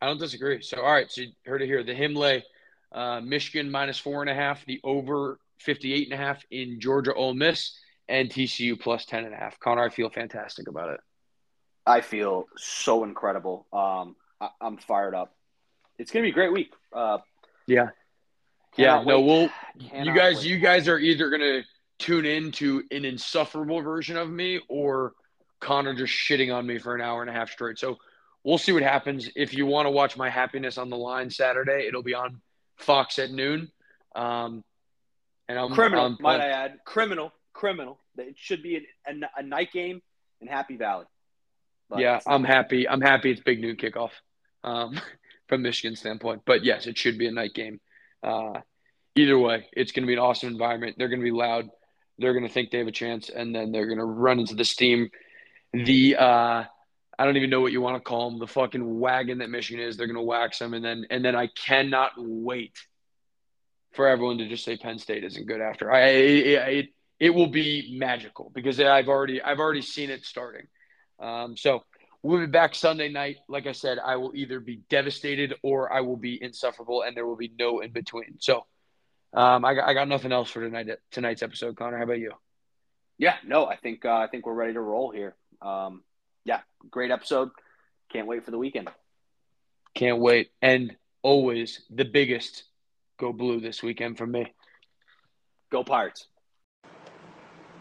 I don't disagree. So, all right. So, you heard it here. The Himlay, uh, Michigan minus four and a half, the over 58 and a half in Georgia Ole Miss, and TCU plus 10 and a half. Conner, I feel fantastic about it. I feel so incredible. Um, I, I'm fired up. It's gonna be a great week. Uh, Yeah. Yeah. No, wait. we'll, Cannot you guys, wait. you guys are either going to tune in to an insufferable version of me or Conner just shitting on me for an hour and a half straight. So, we'll see what happens. If you want to watch my happiness on the line Saturday, it'll be on Fox at noon. Um, and I'm criminal, I'm- might I add, criminal, criminal. It should be a, a, a night game in Happy Valley. But yeah. I'm happy. I'm happy it's big noon kickoff um, [laughs] from Michigan standpoint. But yes, it should be a night game. Uh, either way, it's going to be an awesome environment. They're going to be loud. They're going to think they have a chance, and then they're going to run into the steam. The uh, I don't even know what you want to call them. The fucking wagon that Michigan is. They're going to wax them, and then and then I cannot wait for everyone to just say Penn State isn't good after. I it, it, it will be magical because I've already I've already seen it starting. Um, so we'll be back Sunday night. Like I said, I will either be devastated or I will be insufferable, and there will be no in between. So um, I, got, I got nothing else for tonight tonight's episode. Conner, how about you? Yeah, no, I think uh, I think we're ready to roll here. Um, yeah, great episode. Can't wait for the weekend. Can't wait. And always the biggest go blue this weekend for me. Go Pirates.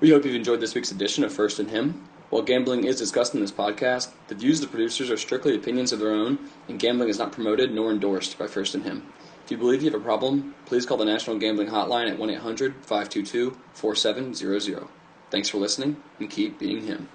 We hope you've enjoyed this week's edition of First and Him. While gambling is discussed in this podcast, the views of the producers are strictly opinions of their own, and gambling is not promoted nor endorsed by First and Him. If you believe you have a problem, please call the National Gambling Hotline at 1 800 522 4700. Thanks for listening, and keep being Him.